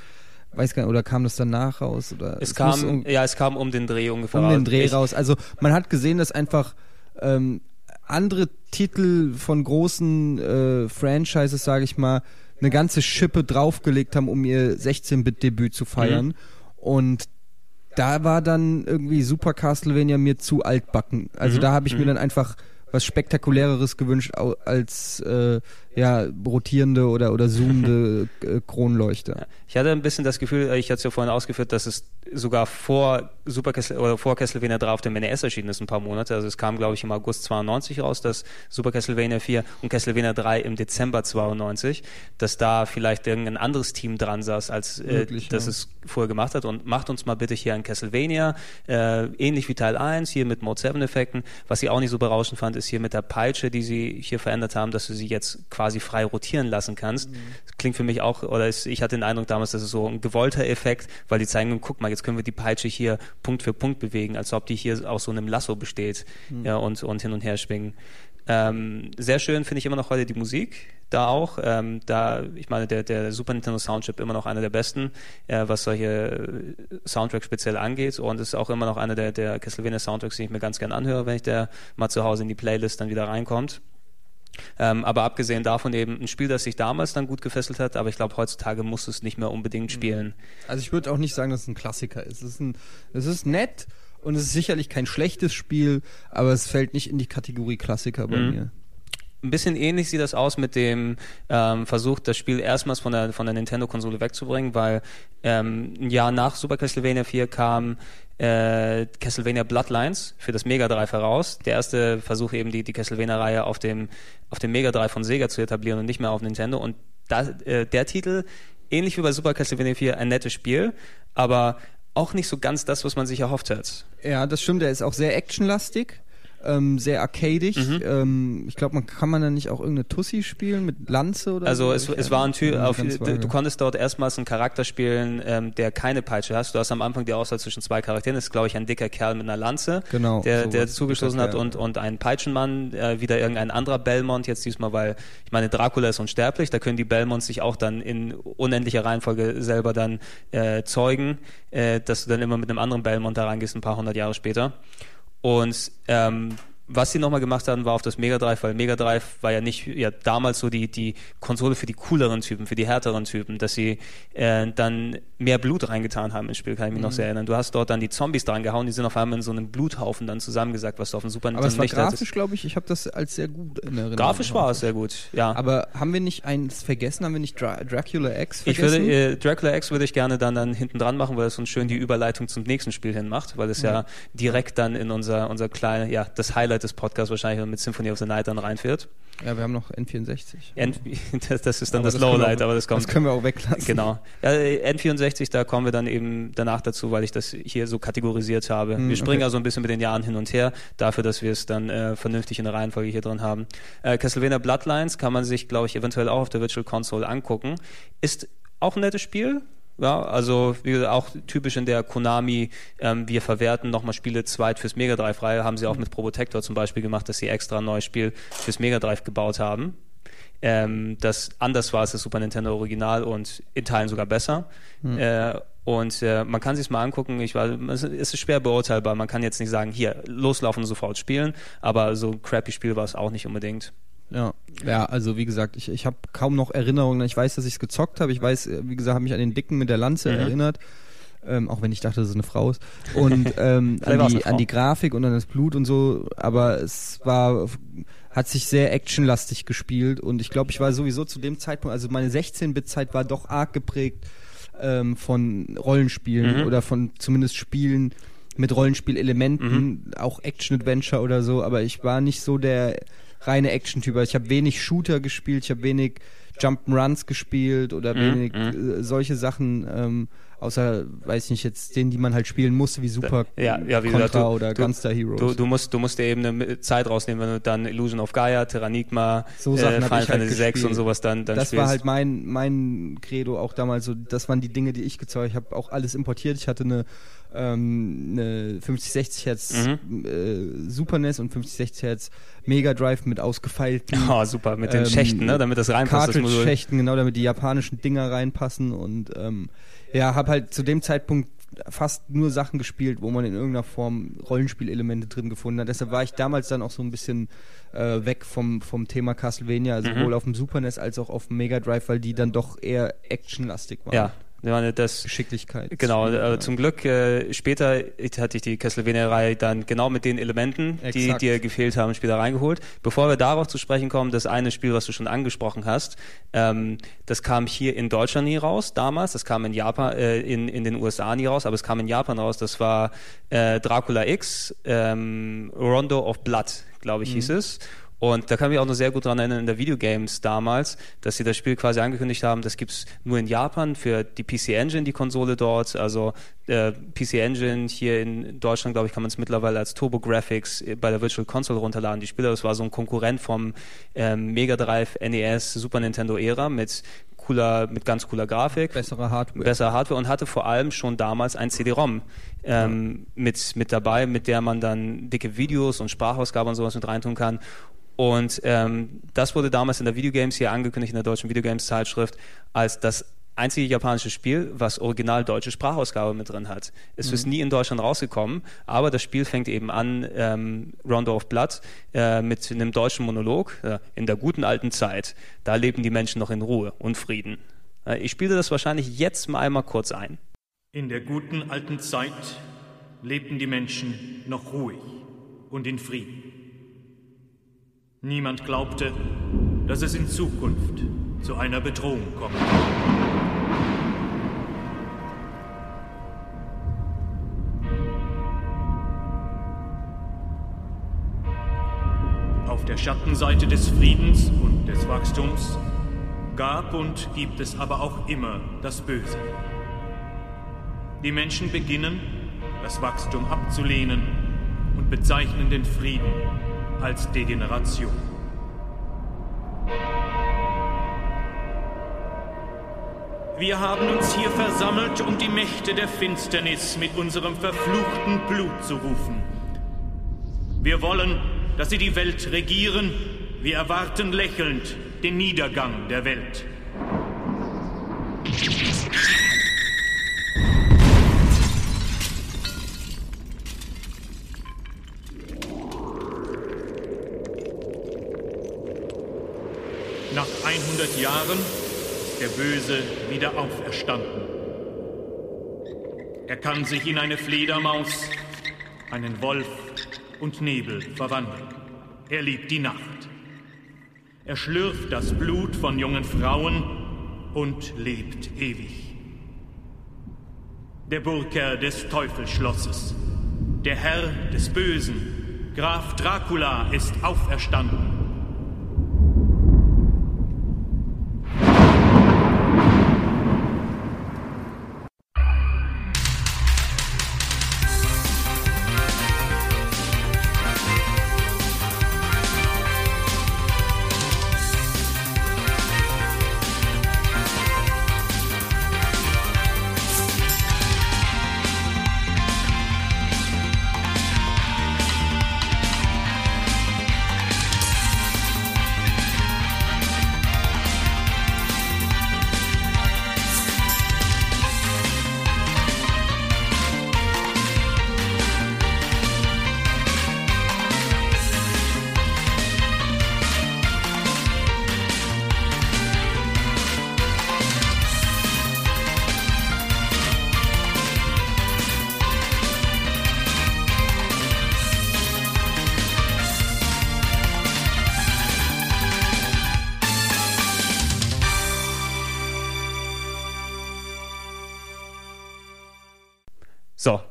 Weiß gar nicht, oder kam das danach raus? Oder Es muss kam, um- ja, es kam um den Dreh ungefähr um den Dreh Ich- raus. Also man hat gesehen, dass einfach ähm, andere Titel von großen äh, Franchises, sage ich mal, eine ganze Schippe draufgelegt haben, um ihr 16-Bit-Debüt zu feiern. Mhm. Und da war dann irgendwie Super Castlevania mir zu altbacken. Also Mhm. da habe ich mir Mhm. dann einfach was spektakuläreres gewünscht als äh, ja rotierende oder oder zoomende äh, Kronleuchter. Ich hatte ein bisschen das Gefühl, äh, ich hatte es ja vorhin ausgeführt, dass es sogar vor Super Castle, oder vor Castlevania 3 auf dem NES erschienen ist, ein paar Monate. Also es kam, glaube ich, im August 92 raus, dass Super Castlevania 4 und Castlevania 3 im Dezember 92, dass da vielleicht irgendein anderes Team dran saß, als äh, das ja. es vorher gemacht hat. Und macht uns mal bitte hier ein Castlevania, äh, ähnlich wie Teil 1, hier mit Mode 7 Effekten. Was ich auch nicht so berauschend fand, ist hier mit der Peitsche, die sie hier verändert haben, dass du sie jetzt quasi frei rotieren lassen kannst. Das klingt für mich auch, oder ist, ich hatte den Eindruck damals, das ist so ein gewollter Effekt, weil die zeigen, guck mal, jetzt können wir die Peitsche hier Punkt für Punkt bewegen, als ob die hier aus so einem Lasso besteht ja, und, und hin und her schwingen. Ähm, sehr schön finde ich immer noch heute die Musik, da auch. Ähm, da, ich meine, der, der Super Nintendo Soundchip immer noch einer der besten, äh, was solche Soundtracks speziell angeht. Und ist auch immer noch einer der, der Castlevania Soundtracks, die ich mir ganz gern anhöre, wenn ich der mal zu Hause in die Playlist dann wieder reinkommt. Ähm, aber abgesehen davon eben ein Spiel, das sich damals dann gut gefesselt hat, aber ich glaube, heutzutage musst du es nicht mehr unbedingt spielen. Also ich würde auch nicht sagen, dass es ein Klassiker ist. Es ist, ein, es ist nett und es ist sicherlich kein schlechtes Spiel, aber es fällt nicht in die Kategorie Klassiker bei Mhm. mir. Ein bisschen ähnlich sieht das aus mit dem ähm, Versuch, das Spiel erstmals von der, von der Nintendo-Konsole wegzubringen, weil ähm, ein Jahr nach Super Castlevania 4 kam äh, Castlevania Bloodlines für das Mega Drive heraus. Der erste Versuch eben, die, die Castlevania-Reihe auf dem, auf dem Mega Drive von Sega zu etablieren und nicht mehr auf Nintendo. Und das, äh, der Titel, ähnlich wie bei Super Castlevania 4, ein nettes Spiel, aber auch nicht so ganz das, was man sich erhofft hat. Ja, das stimmt. Er ist auch sehr actionlastig, ähm, sehr arcadig. Mhm. Ähm, ich glaube, man kann man dann nicht auch irgendeine Tussi spielen mit Lanze oder Also so? es, es war ein Typ, auf, du, du konntest dort erstmals einen Charakter spielen, ähm, der keine Peitsche hast. Du hast am Anfang die Auswahl zwischen zwei Charakteren. Das ist, glaube ich, ein dicker Kerl mit einer Lanze, Genau, der, sowas. der zugestoßen hat und, und ein Peitschenmann, äh, wieder irgendein anderer Belmont, jetzt diesmal, weil, ich meine, Dracula ist unsterblich, da können die Belmonts sich auch dann in unendlicher Reihenfolge selber dann äh, zeugen, äh, dass du dann immer mit einem anderen Belmont da reingehst, ein paar hundert Jahre später. Und ähm, was sie nochmal gemacht haben, war auf das Mega Drive, weil Mega Drive war ja nicht ja damals so die die Konsole für die cooleren Typen, für die härteren Typen, dass sie äh, dann mehr Blut reingetan haben ins Spiel, kann ich mich noch sehr erinnern. Du hast dort dann die Zombies dran gehauen, die sind auf einmal in so einem Bluthaufen dann zusammengesagt, was du auf dem Super Aber Nintendo war nicht hattest. grafisch, glaube ich, ich habe das als sehr gut in Erinnerung. Grafisch war es sehr gut, ja. Aber haben wir nicht eins vergessen? Haben wir nicht Dra Dracula X ich vergessen? würde äh, Dracula X würde ich gerne dann, dann hinten dran machen, weil es uns schön die Überleitung zum nächsten Spiel hin macht, weil es ja direkt dann in unser unser kleine, ja, das Highlight des Podcasts wahrscheinlich mit Symphony of the Night dann reinführt. ja, wir haben noch N64. N das, das ist dann Aber das, wir Lowlight, aber das kommt. Das können wir auch weglassen. Genau. Ja, N64, da kommen wir dann eben danach dazu, weil ich das hier so kategorisiert habe. Hm, wir springen okay. also ein bisschen mit den Jahren hin und her, dafür, dass wir es dann äh, vernünftig in der Reihenfolge hier drin haben. Äh, Castlevania Bloodlines kann man sich, glaube ich, eventuell auch auf der Virtual Console angucken. Ist auch ein nettes Spiel. Ja, also wie gesagt, auch typisch in der Konami, ähm, wir verwerten nochmal Spiele zweit fürs Mega Drive Reihe, haben sie auch mit Probotector zum Beispiel gemacht, dass sie extra ein neues Spiel fürs Mega Drive gebaut haben ähm, das anders war als das Super Nintendo Original und in Teilen sogar besser. Äh, und äh, man kann sich mal angucken. Ich war, es ist schwer beurteilbar. Man kann jetzt nicht sagen, hier loslaufen und sofort spielen, aber so ein crappy Spiel war es auch nicht unbedingt. Ja, ja, also wie gesagt, ich, ich habe kaum noch Erinnerungen. Ich weiß, dass ich es gezockt habe. Ich weiß, äh, wie gesagt, habe mich an den Dicken mit der Lanze Mhm. erinnert. Ähm, auch wenn ich dachte, dass es eine Frau ist. Und ähm, an, die, an die Grafik und an das Blut und so. Aber es war, hat sich sehr actionlastig gespielt. Und ich glaube, ich war sowieso zu dem Zeitpunkt, also meine 16-Bit-Zeit war doch arg geprägt ähm, von Rollenspielen Mhm. oder von zumindest Spielen, mit Rollenspielelementen, mhm. auch Action-Adventure oder so, aber ich war nicht so der reine Action-Typ. Also ich habe wenig Shooter gespielt, ich habe wenig Jump'n'Runs gespielt oder mhm. wenig mhm. äh, solche Sachen. Ähm, außer, weiß ich nicht, jetzt den, die man halt spielen musste, wie Super ja, ja, wie Contra gesagt, du, oder du, Gunstar Heroes. Du, du, musst, du musst dir eben eine Zeit rausnehmen, wenn du dann Illusion of Gaia, Terranigma, so äh, Final halt Fantasy 6 und sowas dann, dann Das spielst. war halt mein, mein Credo auch damals so, das waren die Dinge, die ich gezeugt habe. Ich habe auch alles importiert. Ich hatte eine ähm, eine 50-60 Hertz mhm. äh, Super NES und 50-60 Hertz Mega Drive mit ausgefeilten. Oh, super, mit den ähm, Schächten, ne? damit das reinpasst. Cartridge-Schächten, genau, damit die japanischen Dinger reinpassen und ähm, ja, habe halt zu dem Zeitpunkt fast nur Sachen gespielt, wo man in irgendeiner Form Rollenspielelemente drin gefunden hat. Deshalb war ich damals dann auch so ein bisschen äh, weg vom, vom Thema Castlevania, also mhm. sowohl auf dem Super NES als auch auf dem Mega Drive, weil die dann doch eher actionlastig waren. Ja, das, Geschicklichkeit. Genau, äh, zum Glück äh, später hatte ich die Castlevania-Reihe dann genau mit den Elementen, die dir gefehlt haben, später reingeholt. Bevor wir darauf zu sprechen kommen, das eine Spiel, was du schon angesprochen hast, ähm, das kam hier in Deutschland nie raus damals, das kam in Japan, äh, in, in den USA nie raus, aber es kam in Japan raus, das war äh, Dracula X, ähm, Rondo of Blood, glaube ich, mhm. hieß es. Und da kann ich mich auch noch sehr gut dran erinnern in der Videogames damals, dass sie das Spiel quasi angekündigt haben, das gibt's nur in Japan für die PC Engine, die Konsole dort. Also äh, PC Engine hier in Deutschland, glaube ich, kann man es mittlerweile als Turbo Graphics bei der Virtual Console runterladen. Die Spiele, das war so ein Konkurrent vom ähm, Mega Drive, NES, Super Nintendo Ära mit cooler, mit ganz cooler Grafik. Bessere Hardware. Bessere Hardware und hatte vor allem schon damals ein CD-ROM ähm, ja. mit, mit dabei, mit der man dann dicke Videos und Sprachausgaben und sowas mit reintun kann. Und ähm, das wurde damals in der Videogames hier angekündigt, in der deutschen Videogames-Zeitschrift, als das einzige japanische Spiel, was original deutsche Sprachausgabe mit drin hat. Es mhm. ist nie in Deutschland rausgekommen, aber das Spiel fängt eben an, ähm, Rondo of Blood, äh, mit einem deutschen Monolog, äh, in der guten alten Zeit, da leben die Menschen noch in Ruhe und Frieden. Äh, ich spiele das wahrscheinlich jetzt mal einmal kurz ein. In der guten alten Zeit lebten die Menschen noch ruhig und in Frieden. Niemand glaubte, dass es in Zukunft zu einer Bedrohung kommt. Auf der Schattenseite des Friedens und des Wachstums gab und gibt es aber auch immer das Böse. Die Menschen beginnen, das Wachstum abzulehnen und bezeichnen den Frieden als Degeneration. Wir haben uns hier versammelt, um die Mächte der Finsternis mit unserem verfluchten Blut zu rufen. Wir wollen, dass sie die Welt regieren. Wir erwarten lächelnd den Niedergang der Welt. 100 Jahren der Böse wieder auferstanden. Er kann sich in eine Fledermaus, einen Wolf und Nebel verwandeln. Er liebt die Nacht. Er schlürft das Blut von jungen Frauen und lebt ewig. Der Burgherr des Teufelsschlosses, der Herr des Bösen, Graf Dracula ist auferstanden.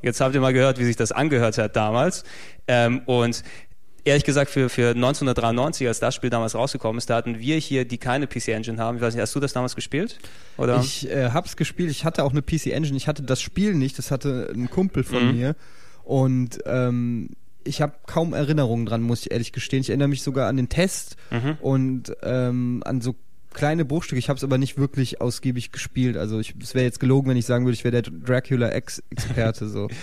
Jetzt habt ihr mal gehört, wie sich das angehört hat damals. Ähm, und ehrlich gesagt, für, für 1993, als das Spiel damals rausgekommen ist, da hatten wir hier, die keine PC Engine haben. Ich weiß nicht, hast du das damals gespielt? Oder? Ich äh, hab's gespielt, ich hatte auch eine PC Engine, ich hatte das Spiel nicht, das hatte ein Kumpel von Mhm. mir. Und ähm, ich habe kaum Erinnerungen dran, muss ich ehrlich gestehen. Ich erinnere mich sogar an den Test Mhm. und ähm, an so kleine Bruchstücke. Ich habe es aber nicht wirklich ausgiebig gespielt. Also ich, es wäre jetzt gelogen, wenn ich sagen würde, ich wäre der Dracula X-Experte. So.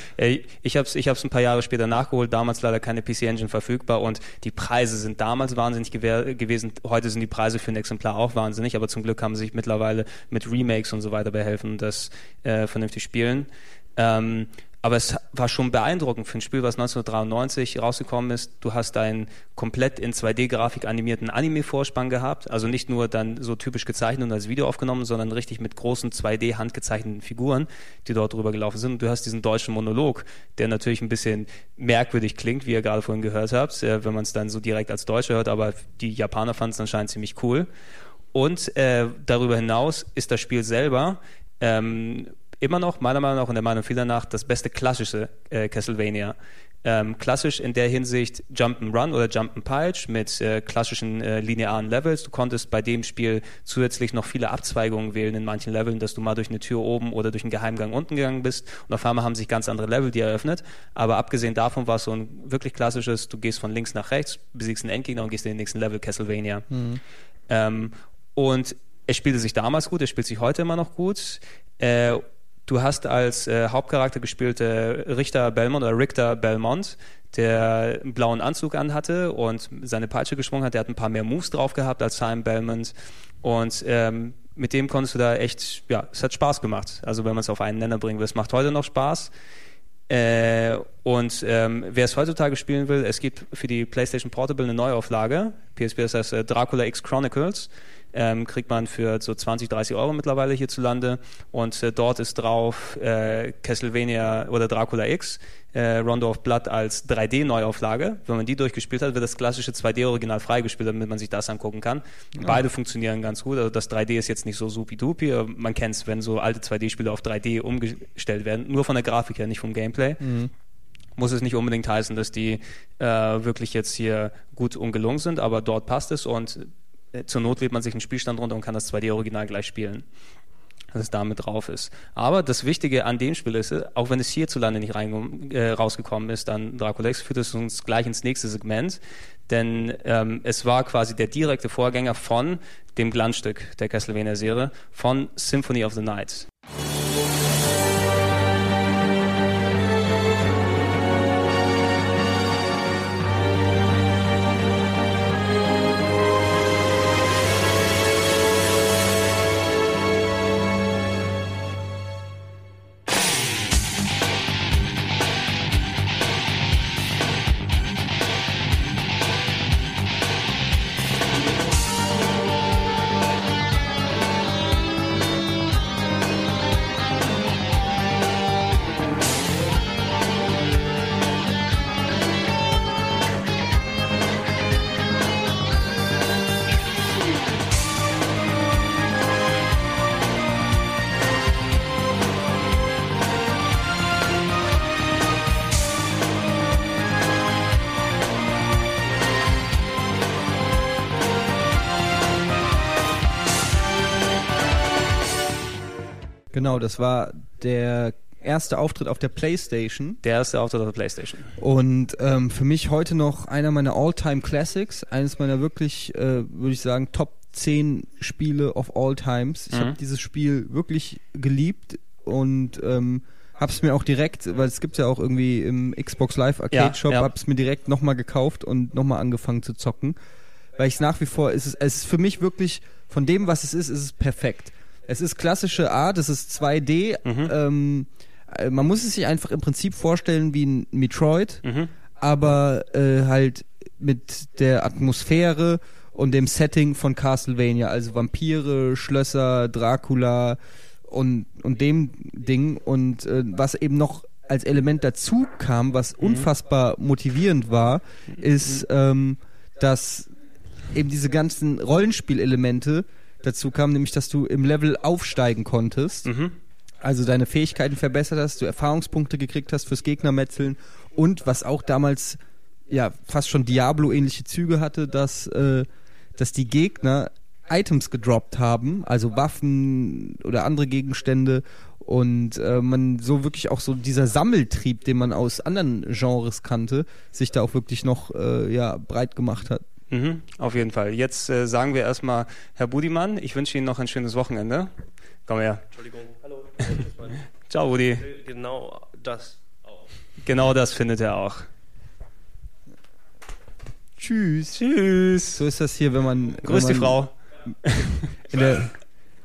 Ich habe es ich ein paar Jahre später nachgeholt, damals leider keine PC Engine verfügbar und die Preise sind damals wahnsinnig gewesen. Heute sind die Preise für ein Exemplar auch wahnsinnig, aber zum Glück haben sie sich mittlerweile mit Remakes und so weiter behelfen und das äh, vernünftig spielen. Ähm, aber es war schon beeindruckend für ein Spiel, was 1993 rausgekommen ist. Du hast einen komplett in 2D-Grafik animierten Anime-Vorspann gehabt. Also nicht nur dann so typisch gezeichnet und als Video aufgenommen, sondern richtig mit großen 2D-handgezeichneten Figuren, die dort drüber gelaufen sind. Und du hast diesen deutschen Monolog, der natürlich ein bisschen merkwürdig klingt, wie ihr gerade vorhin gehört habt, äh, wenn man es dann so direkt als Deutscher hört. Aber die Japaner fanden es anscheinend ziemlich cool. Und äh, darüber hinaus ist das Spiel selber ähm, immer noch, meiner Meinung nach und der Meinung vieler nach, das beste klassische äh, Castlevania. Ähm, klassisch in der Hinsicht Jump'n'Run oder Jump'n'Pulch mit äh, klassischen äh, linearen Levels. Du konntest bei dem Spiel zusätzlich noch viele Abzweigungen wählen in manchen Leveln, dass du mal durch eine Tür oben oder durch einen Geheimgang unten gegangen bist und auf einmal haben sich ganz andere Level dir eröffnet. Aber abgesehen davon war es so ein wirklich klassisches, du gehst von links nach rechts, besiegst einen Endgegner und gehst in den nächsten Level Castlevania. Ähm, und es spielte sich damals gut, es spielt sich heute immer noch gut. Äh, du hast als äh, Hauptcharakter gespielt äh, Richter Belmont oder Richter Belmont, der einen blauen Anzug anhatte und seine Peitsche geschwungen hat. Der hat ein paar mehr Moves drauf gehabt als Simon Belmont. Und ähm, mit dem konntest du da echt, ja, es hat Spaß gemacht. Also wenn man es auf einen Nenner bringen will, es macht heute noch Spaß. Äh, und ähm, wer es heutzutage spielen will, es gibt für die PlayStation Portable eine Neuauflage. PSP ist das äh, Dracula X Chronicles. Ähm, kriegt man für so 20, 30 Euro mittlerweile hierzulande. Und äh, dort ist drauf äh, Castlevania oder Dracula X, äh, Rondo of Blood als 3D-Neuauflage. Wenn man die durchgespielt hat, wird das klassische 2D-Original freigespielt, damit man sich das angucken kann. Beide funktionieren ganz gut. Also das 3D ist jetzt nicht so supi-dupi. aber Man kennt es, wenn so alte 2D-Spiele auf 3D umgestellt werden. Nur von der Grafik her, nicht vom Gameplay muss es nicht unbedingt heißen, dass die äh, wirklich jetzt hier gut und gelungen sind, aber dort passt es und äh, zur Not lädt man sich einen Spielstand runter und kann das 2D-Original gleich spielen, dass es damit drauf ist. Aber das Wichtige an dem Spiel ist, äh, auch wenn es hierzulande nicht rein, äh, rausgekommen ist, dann Dracula X, führt es uns gleich ins nächste Segment, denn ähm, es war quasi der direkte Vorgänger von dem Glanzstück der Castlevania-Serie, von Symphony of the Night. Genau, das war der erste Auftritt auf der PlayStation. Der erste Auftritt auf der Playstation. Und ähm, für mich heute noch einer meiner All-Time Classics, eines meiner wirklich, äh, würde ich sagen, Top 10 Spiele of all times. Ich Mhm. habe dieses Spiel wirklich geliebt und ähm, hab's mir auch direkt, weil es gibt's ja auch irgendwie im Xbox Live Arcade Shop, Ja, ja. hab's mir direkt nochmal gekauft und nochmal angefangen zu zocken. Weil ich nach wie vor, es ist, es ist für mich wirklich, von dem, was es ist, ist es perfekt. Es ist klassische Art, es ist 2D, Mhm. ähm, äh, man muss es sich einfach im Prinzip vorstellen wie ein Metroid, Mhm. aber äh, halt mit der Atmosphäre und dem Setting von Castlevania, also Vampire, Schlösser, Dracula und, und dem Ding. Und äh, was eben noch als Element dazu kam, was unfassbar motivierend war, ist, ähm, dass eben diese ganzen Rollenspielelemente dazu kamen, nämlich dass du im Level aufsteigen konntest. Mhm. also deine Fähigkeiten verbessert hast, du Erfahrungspunkte gekriegt hast fürs Gegnermetzeln und was auch damals ja fast schon Diablo-ähnliche Züge hatte, dass, äh, dass die Gegner Items gedroppt haben, also Waffen oder andere Gegenstände und äh, man so wirklich auch so dieser Sammeltrieb, den man aus anderen Genres kannte, sich da auch wirklich noch äh, ja, breit gemacht hat. Mhm, auf jeden Fall. Jetzt äh, sagen wir erstmal, Herr Budimann, ich wünsche Ihnen noch ein schönes Wochenende. Komm her. Entschuldigung, hallo. Ciao, Budi. Genau das auch. Genau das findet er auch. Tschüss. Tschüss. So ist das hier, wenn man. Grüß wenn die man Frau. In der,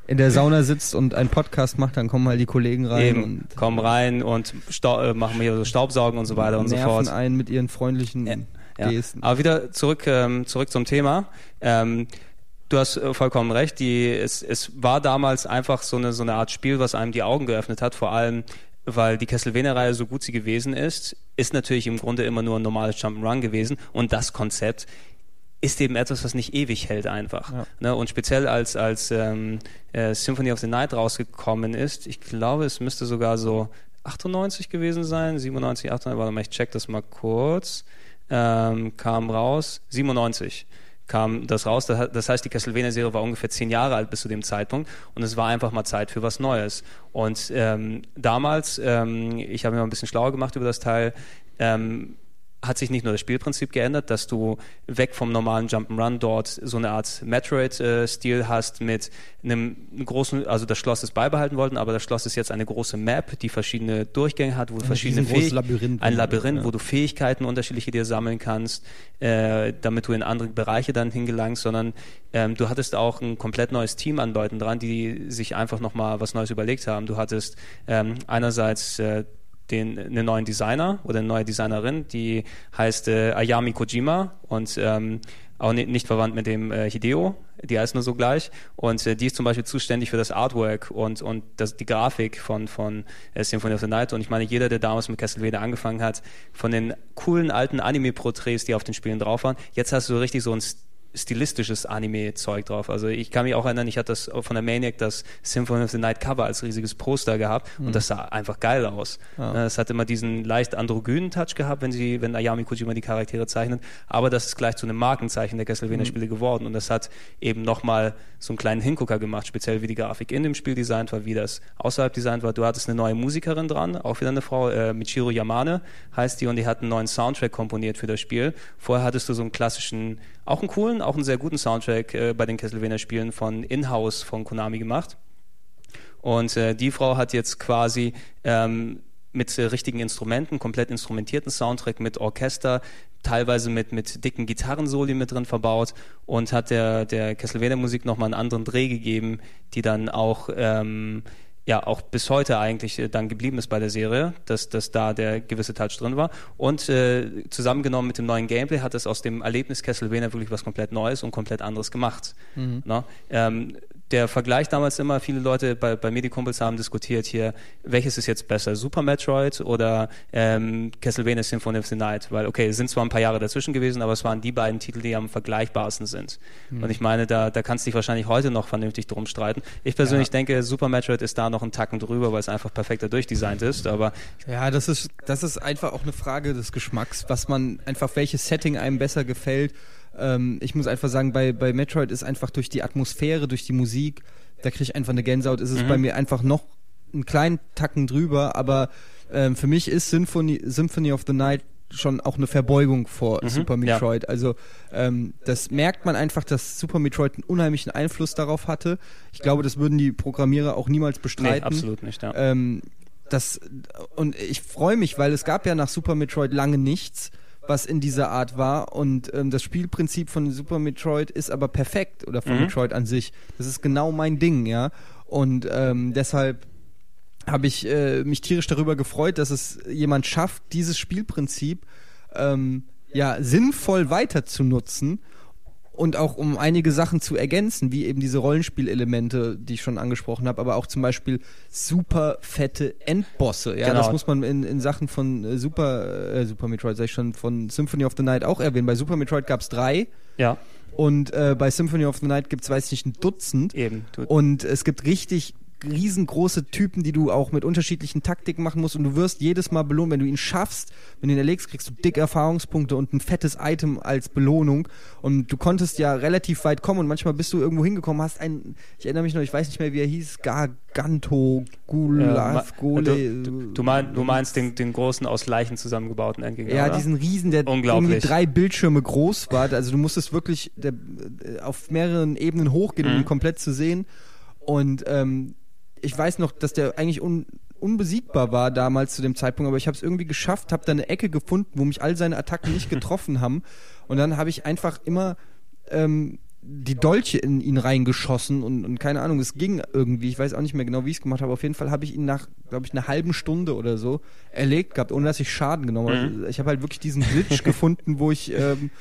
in der Sauna sitzt und einen Podcast macht, dann kommen halt die Kollegen rein Eben, und kommen rein und äh, machen hier so Staubsaugen und so weiter und so nerven fort. einen mit ihren freundlichen Ja. Gesten. Aber wieder zurück, ähm, zurück zum Thema. Ähm, du hast äh, vollkommen recht. Die, es, es war damals einfach so eine, so eine Art Spiel, was einem die Augen geöffnet hat. Vor allem, weil die Castlevania-Reihe so gut sie gewesen ist, ist natürlich im Grunde immer nur ein normales Jump'n'Run gewesen. Und das Konzept ist eben etwas, was nicht ewig hält einfach. Ja. Ne? Und speziell als, als ähm, äh, Symphony of the Night rausgekommen ist, ich glaube, es müsste sogar so 98 gewesen sein, 97, 98, warte mal, ich check das mal kurz, ähm, kam raus, 97 kam das raus. Das he- Das heißt, die Castlevania-Serie war ungefähr zehn Jahre alt bis zu dem Zeitpunkt und es war einfach mal Zeit für was Neues. Und ähm, damals, ähm, ich habe mir mal ein bisschen schlauer gemacht über das Teil, ähm, hat sich nicht nur das Spielprinzip geändert, dass du weg vom normalen Jump'n'Run dort so eine Art Metroid-Stil hast mit einem großen, also das Schloss ist beibehalten worden, aber das Schloss ist jetzt eine große Map, die verschiedene Durchgänge hat, wo du verschiedene Fähig- Labyrinth. ein Labyrinth, Ja. wo du Fähigkeiten unterschiedliche dir sammeln kannst, äh, damit du in andere Bereiche dann hingelangst, sondern ähm, du hattest auch ein komplett neues Team an Leuten dran, die sich einfach nochmal was Neues überlegt haben. Du hattest ähm, einerseits äh, den, einen neuen Designer oder eine neue Designerin, die heißt äh, Ayami Kojima und ähm, auch ni- nicht verwandt mit dem äh, Hideo, die heißt nur so gleich. Und äh, die ist zum Beispiel zuständig für das Artwork und, und das, die Grafik von, von äh, Symphony of the Night. Und ich meine, jeder, der damals mit Castlevania angefangen hat, von den coolen alten Anime-Porträts, die auf den Spielen drauf waren, jetzt hast du richtig so ein stilistisches Anime-Zeug drauf. Also ich kann mich auch erinnern, ich hatte das von der Maniac das Symphony of the Night Cover als riesiges Poster gehabt und das sah einfach geil aus. Ja. Es hat immer diesen leicht androgynen Touch gehabt, wenn sie, wenn Ayami Kojima die Charaktere zeichnet, aber das ist gleich zu einem Markenzeichen der Castlevania-Spiele geworden und das hat eben nochmal so einen kleinen Hingucker gemacht, speziell wie die Grafik in dem Spiel designt war, wie das außerhalb designt war. Du hattest eine neue Musikerin dran, auch wieder eine Frau, äh, Michiro Yamane heißt die und die hat einen neuen Soundtrack komponiert für das Spiel. Vorher hattest du so einen klassischen, auch einen coolen, auch einen sehr guten Soundtrack äh, bei den Castlevania-Spielen von In-House von Konami gemacht. Und äh, die Frau hat jetzt quasi ähm, mit äh, richtigen Instrumenten, komplett instrumentierten Soundtrack mit Orchester, teilweise mit, mit dicken Gitarrensoli mit drin verbaut und hat der, der Castlevania-Musik nochmal einen anderen Dreh gegeben, die dann auch ähm, ja auch bis heute eigentlich äh, dann geblieben ist bei der Serie, dass, dass da der gewisse Touch drin war. Und äh, zusammengenommen mit dem neuen Gameplay hat es aus dem Erlebnis Castlevania wirklich was komplett Neues und komplett anderes gemacht. Na? Ähm, der Vergleich damals immer, viele Leute bei, bei Medikumpels haben diskutiert hier, welches ist jetzt besser, Super Metroid oder ähm, Castlevania Symphony of the Night? Weil, okay, es sind zwar ein paar Jahre dazwischen gewesen, aber es waren die beiden Titel, die am vergleichbarsten sind. Und ich meine, da, da kannst du dich wahrscheinlich heute noch vernünftig drum streiten. Ich persönlich denke, Super Metroid ist da noch einen Tacken drüber, weil es einfach perfekter durchdesignt ist, aber Ja, das ist, das ist einfach auch eine Frage des Geschmacks, was man einfach, welches Setting einem besser gefällt. Ähm, ich muss einfach sagen, bei, bei Metroid ist einfach durch die Atmosphäre, durch die Musik, da kriege ich einfach eine Gänsehaut, ist es bei mir einfach noch einen kleinen Tacken drüber, aber ähm, für mich ist Symphony, Symphony of the Night schon auch eine Verbeugung vor Super ja. Metroid. Also ähm, das merkt man einfach, dass Super Metroid einen unheimlichen Einfluss darauf hatte. Ich glaube, das würden die Programmierer auch niemals bestreiten. nee, absolut nicht. Ja. Ähm, das, und ich freue mich, weil es gab ja nach Super Metroid lange nichts, was in dieser Art war. Und ähm, das Spielprinzip von Super Metroid ist aber perfekt oder von Mhm. Metroid an sich. Das ist genau mein Ding, ja. Und ähm, deshalb habe ich äh, mich tierisch darüber gefreut, dass es jemand schafft, dieses Spielprinzip ähm, ja sinnvoll weiter zu nutzen und auch um einige Sachen zu ergänzen, wie eben diese Rollenspielelemente, die ich schon angesprochen habe, aber auch zum Beispiel super fette Endbosse. Ja, Genau. das muss man in, in Sachen von äh, Super, äh, Super Metroid, sag ich schon, von Symphony of the Night auch erwähnen. Bei Super Metroid gab es drei ja, und äh, bei Symphony of the Night gibt es, weiß ich nicht, ein Dutzend. eben. Du, Und es gibt richtig riesengroße Typen, die du auch mit unterschiedlichen Taktiken machen musst und du wirst jedes Mal belohnt, wenn du ihn schaffst, wenn du ihn erlegst, kriegst du dick Erfahrungspunkte und ein fettes Item als Belohnung und du konntest ja relativ weit kommen und manchmal bist du irgendwo hingekommen, hast ein, ich erinnere mich noch, ich weiß nicht mehr, wie er hieß, Garganto, Gulav, Gole. Du, du, mein, du meinst den, den großen aus Leichen zusammengebauten Endgegner, Ja, oder? diesen Riesen, der irgendwie drei Bildschirme groß war. Also du musstest wirklich der, äh, auf mehreren Ebenen hochgehen, um Mhm. ihn komplett zu sehen. Und ähm, ich weiß noch, dass der eigentlich un, unbesiegbar war damals zu dem Zeitpunkt, aber ich habe es irgendwie geschafft, habe da eine Ecke gefunden, wo mich all seine Attacken nicht getroffen haben. Und dann habe ich einfach immer ähm, die Dolche in ihn reingeschossen und, und keine Ahnung, es ging irgendwie. Ich weiß auch nicht mehr genau, wie ich es gemacht habe. Auf jeden Fall habe ich ihn nach, glaube ich, einer halben Stunde oder so erlegt gehabt, ohne dass ich Schaden genommen habe. Mhm. Ich habe halt wirklich diesen Glitch gefunden, wo ich, ähm,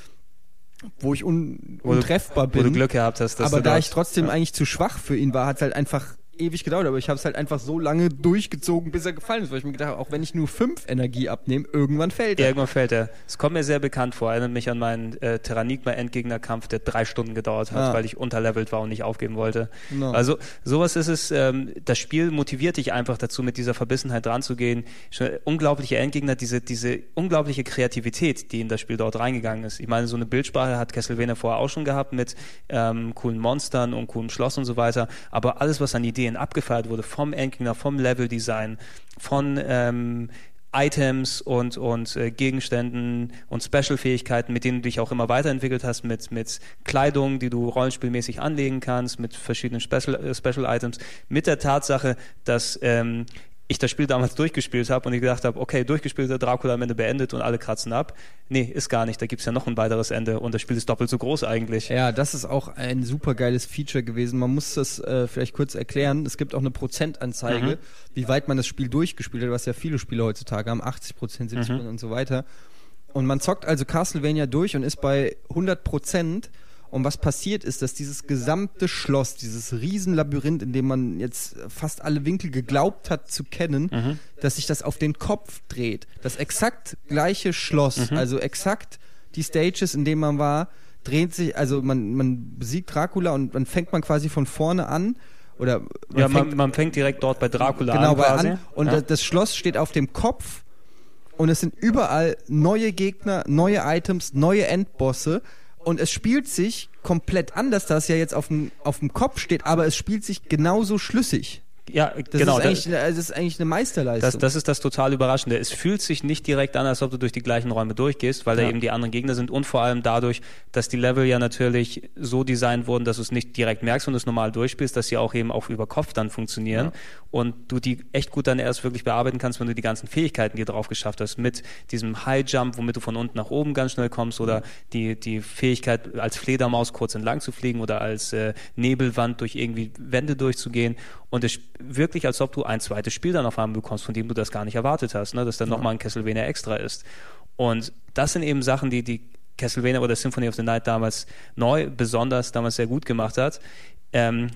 wo ich un, untreffbar Wo du bin. Glück gehabt hast, dass Aber da ich trotzdem eigentlich zu schwach für ihn war, hat es halt einfach ewig gedauert, aber ich habe es halt einfach so lange durchgezogen, bis er gefallen ist, weil ich mir gedacht habe, auch wenn ich nur fünf Energie abnehme, irgendwann fällt er. Irgendwann fällt er. Es kommt mir sehr bekannt vor. Erinnert mich an meinen äh, Terranigma-Endgegnerkampf, der drei Stunden gedauert hat, Ah. weil ich unterlevelt war und nicht aufgeben wollte. Genau. Also sowas ist es. Ähm, das Spiel motiviert dich einfach dazu, mit dieser Verbissenheit dran zu gehen. Schon unglaubliche Endgegner, diese, diese unglaubliche Kreativität, die in das Spiel dort reingegangen ist. Ich meine, so eine Bildsprache hat Castlevania vorher auch schon gehabt mit ähm, coolen Monstern und coolem Schloss und so weiter. Aber alles, was an Ideen abgefeiert wurde, vom Endgegner, vom Leveldesign, von ähm, Items und, und äh, Gegenständen und Special-Fähigkeiten, mit denen du dich auch immer weiterentwickelt hast, mit, mit Kleidung, die du rollenspielmäßig anlegen kannst, mit verschiedenen Special, äh, Special mit der Tatsache, dass ähm, ich das Spiel damals durchgespielt habe und ich gedacht habe, okay, durchgespielter Dracula am Ende beendet und alle kratzen ab. Nee, ist gar nicht. Da gibt's ja noch ein weiteres Ende und das Spiel ist doppelt so groß eigentlich. Ja, das ist auch ein super geiles Feature gewesen. Man muss das äh, vielleicht kurz erklären. Es gibt auch eine Prozentanzeige, Mhm. wie weit man das Spiel durchgespielt hat, was ja viele Spiele heutzutage haben, 80 Prozent, 70 Prozent und so weiter. Und man zockt also Castlevania durch und ist bei 100 Prozent. Und was passiert ist, dass dieses gesamte Schloss, dieses Riesenlabyrinth, in dem man jetzt fast alle Winkel geglaubt hat zu kennen, dass sich das auf den Kopf dreht. Das exakt gleiche Schloss, also exakt die Stages, in denen man war, dreht sich, also man, man besiegt Dracula und dann fängt man quasi von vorne an. Oder man ja, fängt man, man fängt direkt dort bei Dracula genau an quasi. an. Und ja. das, das Schloss steht auf dem Kopf und es sind überall neue Gegner, neue Items, neue Endbosse. Und es spielt sich komplett anders, da es ja jetzt auf dem, auf dem Kopf steht, aber es spielt sich genauso schlüssig. Ja, Das, genau. ist, eigentlich, eine- das ist eigentlich eine Meisterleistung. Das, das ist das total Überraschende. Es fühlt sich nicht direkt an, als ob du durch die gleichen Räume durchgehst, weil da Ja. eben die anderen Gegner sind und vor allem dadurch, dass die Level ja natürlich so designt wurden, dass du es nicht direkt merkst, wenn du es normal durchspielst, dass sie auch eben auch über Kopf dann funktionieren und du die echt gut dann erst wirklich bearbeiten kannst, wenn du die ganzen Fähigkeiten, die du drauf geschafft hast, mit diesem High Jump, womit du von unten nach oben ganz schnell kommst oder die, die Fähigkeit, als Fledermaus kurz entlang zu fliegen oder als äh, Nebelwand durch irgendwie Wände durchzugehen und es wirklich, als ob du ein zweites Spiel dann auf einmal bekommst, von dem du das gar nicht erwartet hast, ne? dass dann nochmal ein Castlevania extra ist. Und das sind eben Sachen, die die Castlevania oder Symphony of the Night damals neu, besonders damals sehr gut gemacht hat. Ähm,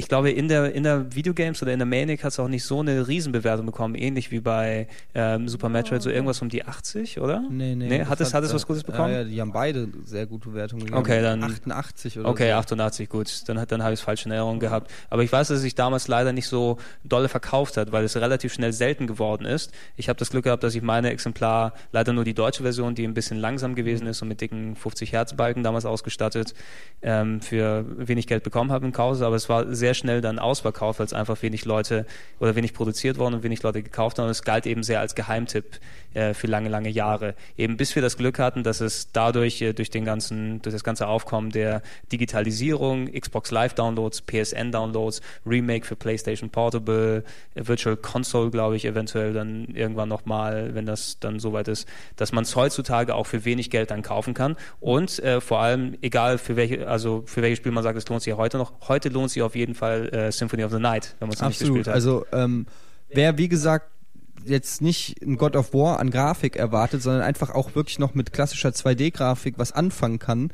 ich glaube, in der, in der Videogames oder in der Manic hat es auch nicht so eine Riesenbewertung bekommen, ähnlich wie bei ähm, Super Metroid, so irgendwas um die 80, oder? nee, nee. nee hat es, hat es was Gutes bekommen? Ja, ja, die haben beide sehr gute Wertungen gegeben. Okay, dann- 88 oder Okay, so. 88, gut. Dann, hat- dann habe ich es falsch in Erinnerung gehabt. Aber ich weiß, dass es sich damals leider nicht so dolle verkauft hat, weil es relativ schnell selten geworden ist. Ich habe das Glück gehabt, dass ich meine Exemplar, leider nur die deutsche Version, die ein bisschen langsam gewesen ist und mit dicken 50 Hertz Balken damals ausgestattet, ähm, für wenig Geld bekommen habe im Kauf. Aber es war sehr schnell dann ausverkauft, weil es einfach wenig Leute oder wenig produziert worden und wenig Leute gekauft haben. Es galt eben sehr als Geheimtipp äh, für lange, lange Jahre. Eben bis wir das Glück hatten, dass es dadurch, äh, durch den ganzen, durch das ganze Aufkommen der Digitalisierung, Xbox Live Downloads, PSN Downloads, Remake für PlayStation Portable, Virtual Console, glaube ich, eventuell dann irgendwann nochmal, wenn das dann soweit ist, dass man es heutzutage auch für wenig Geld dann kaufen kann. Und äh, vor allem, egal für welche, also für welches Spiel man sagt, es lohnt sich ja heute noch, heute lohnt sich auf jeden Fall äh, Symphony of the Night, wenn man es noch nicht gespielt hat. Also ähm, wer wie gesagt jetzt nicht ein God of War an Grafik erwartet, sondern einfach auch wirklich noch mit klassischer 2D-Grafik was anfangen kann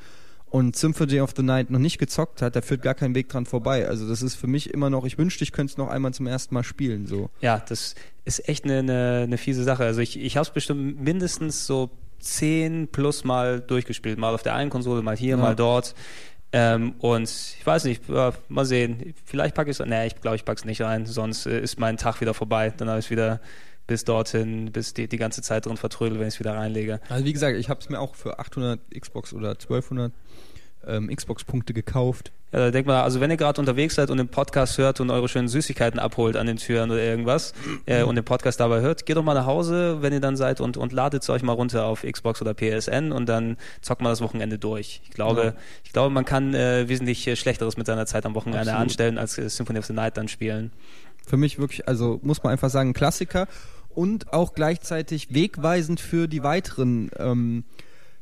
und Symphony of the Night noch nicht gezockt hat, der führt gar keinen Weg dran vorbei. Also das ist für mich immer noch, ich wünschte, ich könnte es noch einmal zum ersten Mal spielen. So. Ja, das ist echt eine, eine, eine fiese Sache. Also ich, ich habe es bestimmt mindestens so zehn plus mal durchgespielt. Mal auf der einen Konsole, mal hier, Ja. mal dort. Ähm, und ich weiß nicht, äh, mal sehen. Vielleicht packe ich es. Nee, ich glaube, ich packe es nicht rein. Sonst äh, ist mein Tag wieder vorbei. Dann habe ich wieder bis dorthin, bis die, die ganze Zeit drin vertrödel, wenn ich es wieder reinlege. Also wie gesagt, ich habe es mir auch für 800 Xbox oder 1200 ähm, Xbox-Punkte gekauft. Ja, da denkt man, also wenn ihr gerade unterwegs seid und den Podcast hört und eure schönen Süßigkeiten abholt an den Türen oder irgendwas äh, und den Podcast dabei hört, geht doch mal nach Hause, wenn ihr dann seid und, und ladet es euch mal runter auf Xbox oder PSN und dann zockt mal das Wochenende durch. Ich glaube, Ja. ich glaube, man kann äh, wesentlich äh, Schlechteres mit seiner Zeit am Wochenende Absolut. anstellen, als äh, Symphony of the Night dann spielen. Für mich wirklich, also muss man einfach sagen, Klassiker und auch gleichzeitig wegweisend für die weiteren ähm,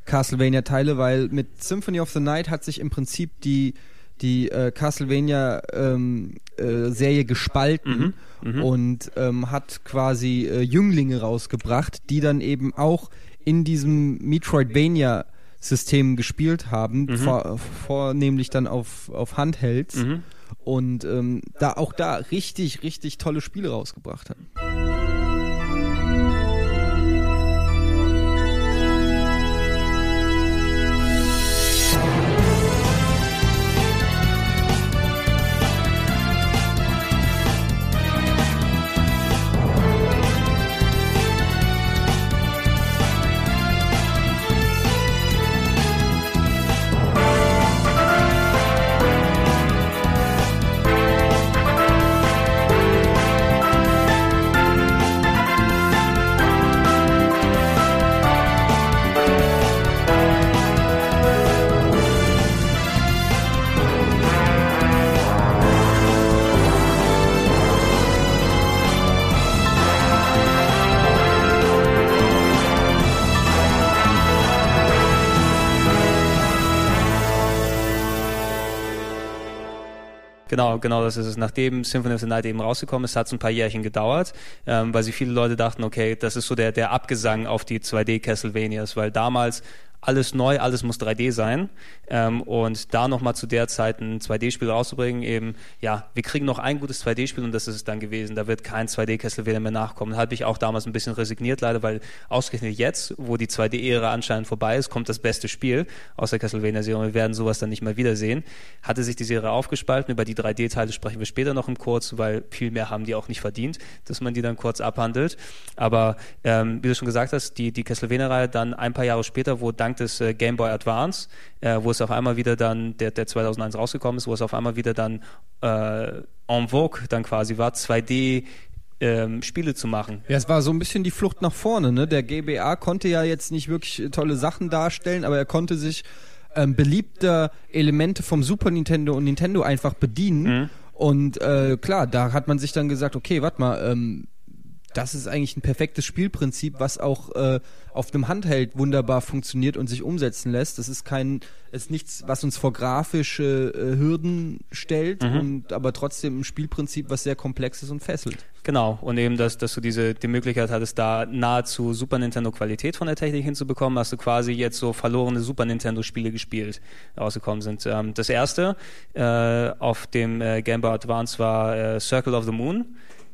Castlevania-Teile, weil mit Symphony of the Night hat sich im Prinzip die die äh, Castlevania-Serie gespalten und ähm, hat quasi äh, Jünglinge rausgebracht, die dann eben auch in diesem Metroidvania-System gespielt haben, vor, vornehmlich dann auf, auf Handhelds und ähm, da auch da richtig, richtig tolle Spiele rausgebracht haben. Genau, genau, das ist es. Nachdem Symphony of the Night eben rausgekommen ist, hat es ein paar Jährchen gedauert, ähm, weil sie viele Leute dachten, okay, das ist so der, der Abgesang auf die 2D Castlevanias, weil damals alles neu, alles muss 3D sein. Ähm, und da nochmal zu der Zeit ein 2D-Spiel rauszubringen, eben, ja, wir kriegen noch ein gutes 2D-Spiel und das ist es dann gewesen. Da wird kein 2D-Castlevania mehr nachkommen. Da habe ich auch damals ein bisschen resigniert, leider, weil ausgerechnet jetzt, wo die 2D-Ära anscheinend vorbei ist, kommt das beste Spiel aus der Castlevania-Serie und wir werden sowas dann nicht mehr wiedersehen. Hatte sich die Serie aufgespalten. Über die 3D-Teile sprechen wir später noch im Kurz, weil viel mehr haben die auch nicht verdient, dass man die dann kurz abhandelt. Aber ähm, wie du schon gesagt hast, die, die Castlevania-Reihe dann ein paar Jahre später, wo dank des äh, Game Boy Advance, äh, wo es auf einmal wieder dann, der, der 2001 rausgekommen ist, wo es auf einmal wieder dann äh, en vogue dann quasi war, 2D ähm, Spiele zu machen. Ja, es war so ein bisschen die Flucht nach vorne. Ne? Der GBA konnte ja jetzt nicht wirklich äh, tolle Sachen darstellen, aber er konnte sich ähm, beliebter Elemente vom Super Nintendo und Nintendo einfach bedienen. Und äh, klar, da hat man sich dann gesagt, okay, warte mal, ähm, das ist eigentlich ein perfektes Spielprinzip, was auch äh, auf einem Handheld wunderbar funktioniert und sich umsetzen lässt. Das ist kein, ist nichts, was uns vor grafische äh, Hürden stellt und aber trotzdem ein Spielprinzip, was sehr komplex ist und fesselt. Genau, und eben, dass, dass du diese die Möglichkeit hattest, da nahezu Super Nintendo Qualität von der Technik hinzubekommen, hast du quasi jetzt so verlorene Super Nintendo Spiele gespielt, rausgekommen sind. Ähm, das erste äh, auf dem äh, Game Boy Advance war äh, Circle of the Moon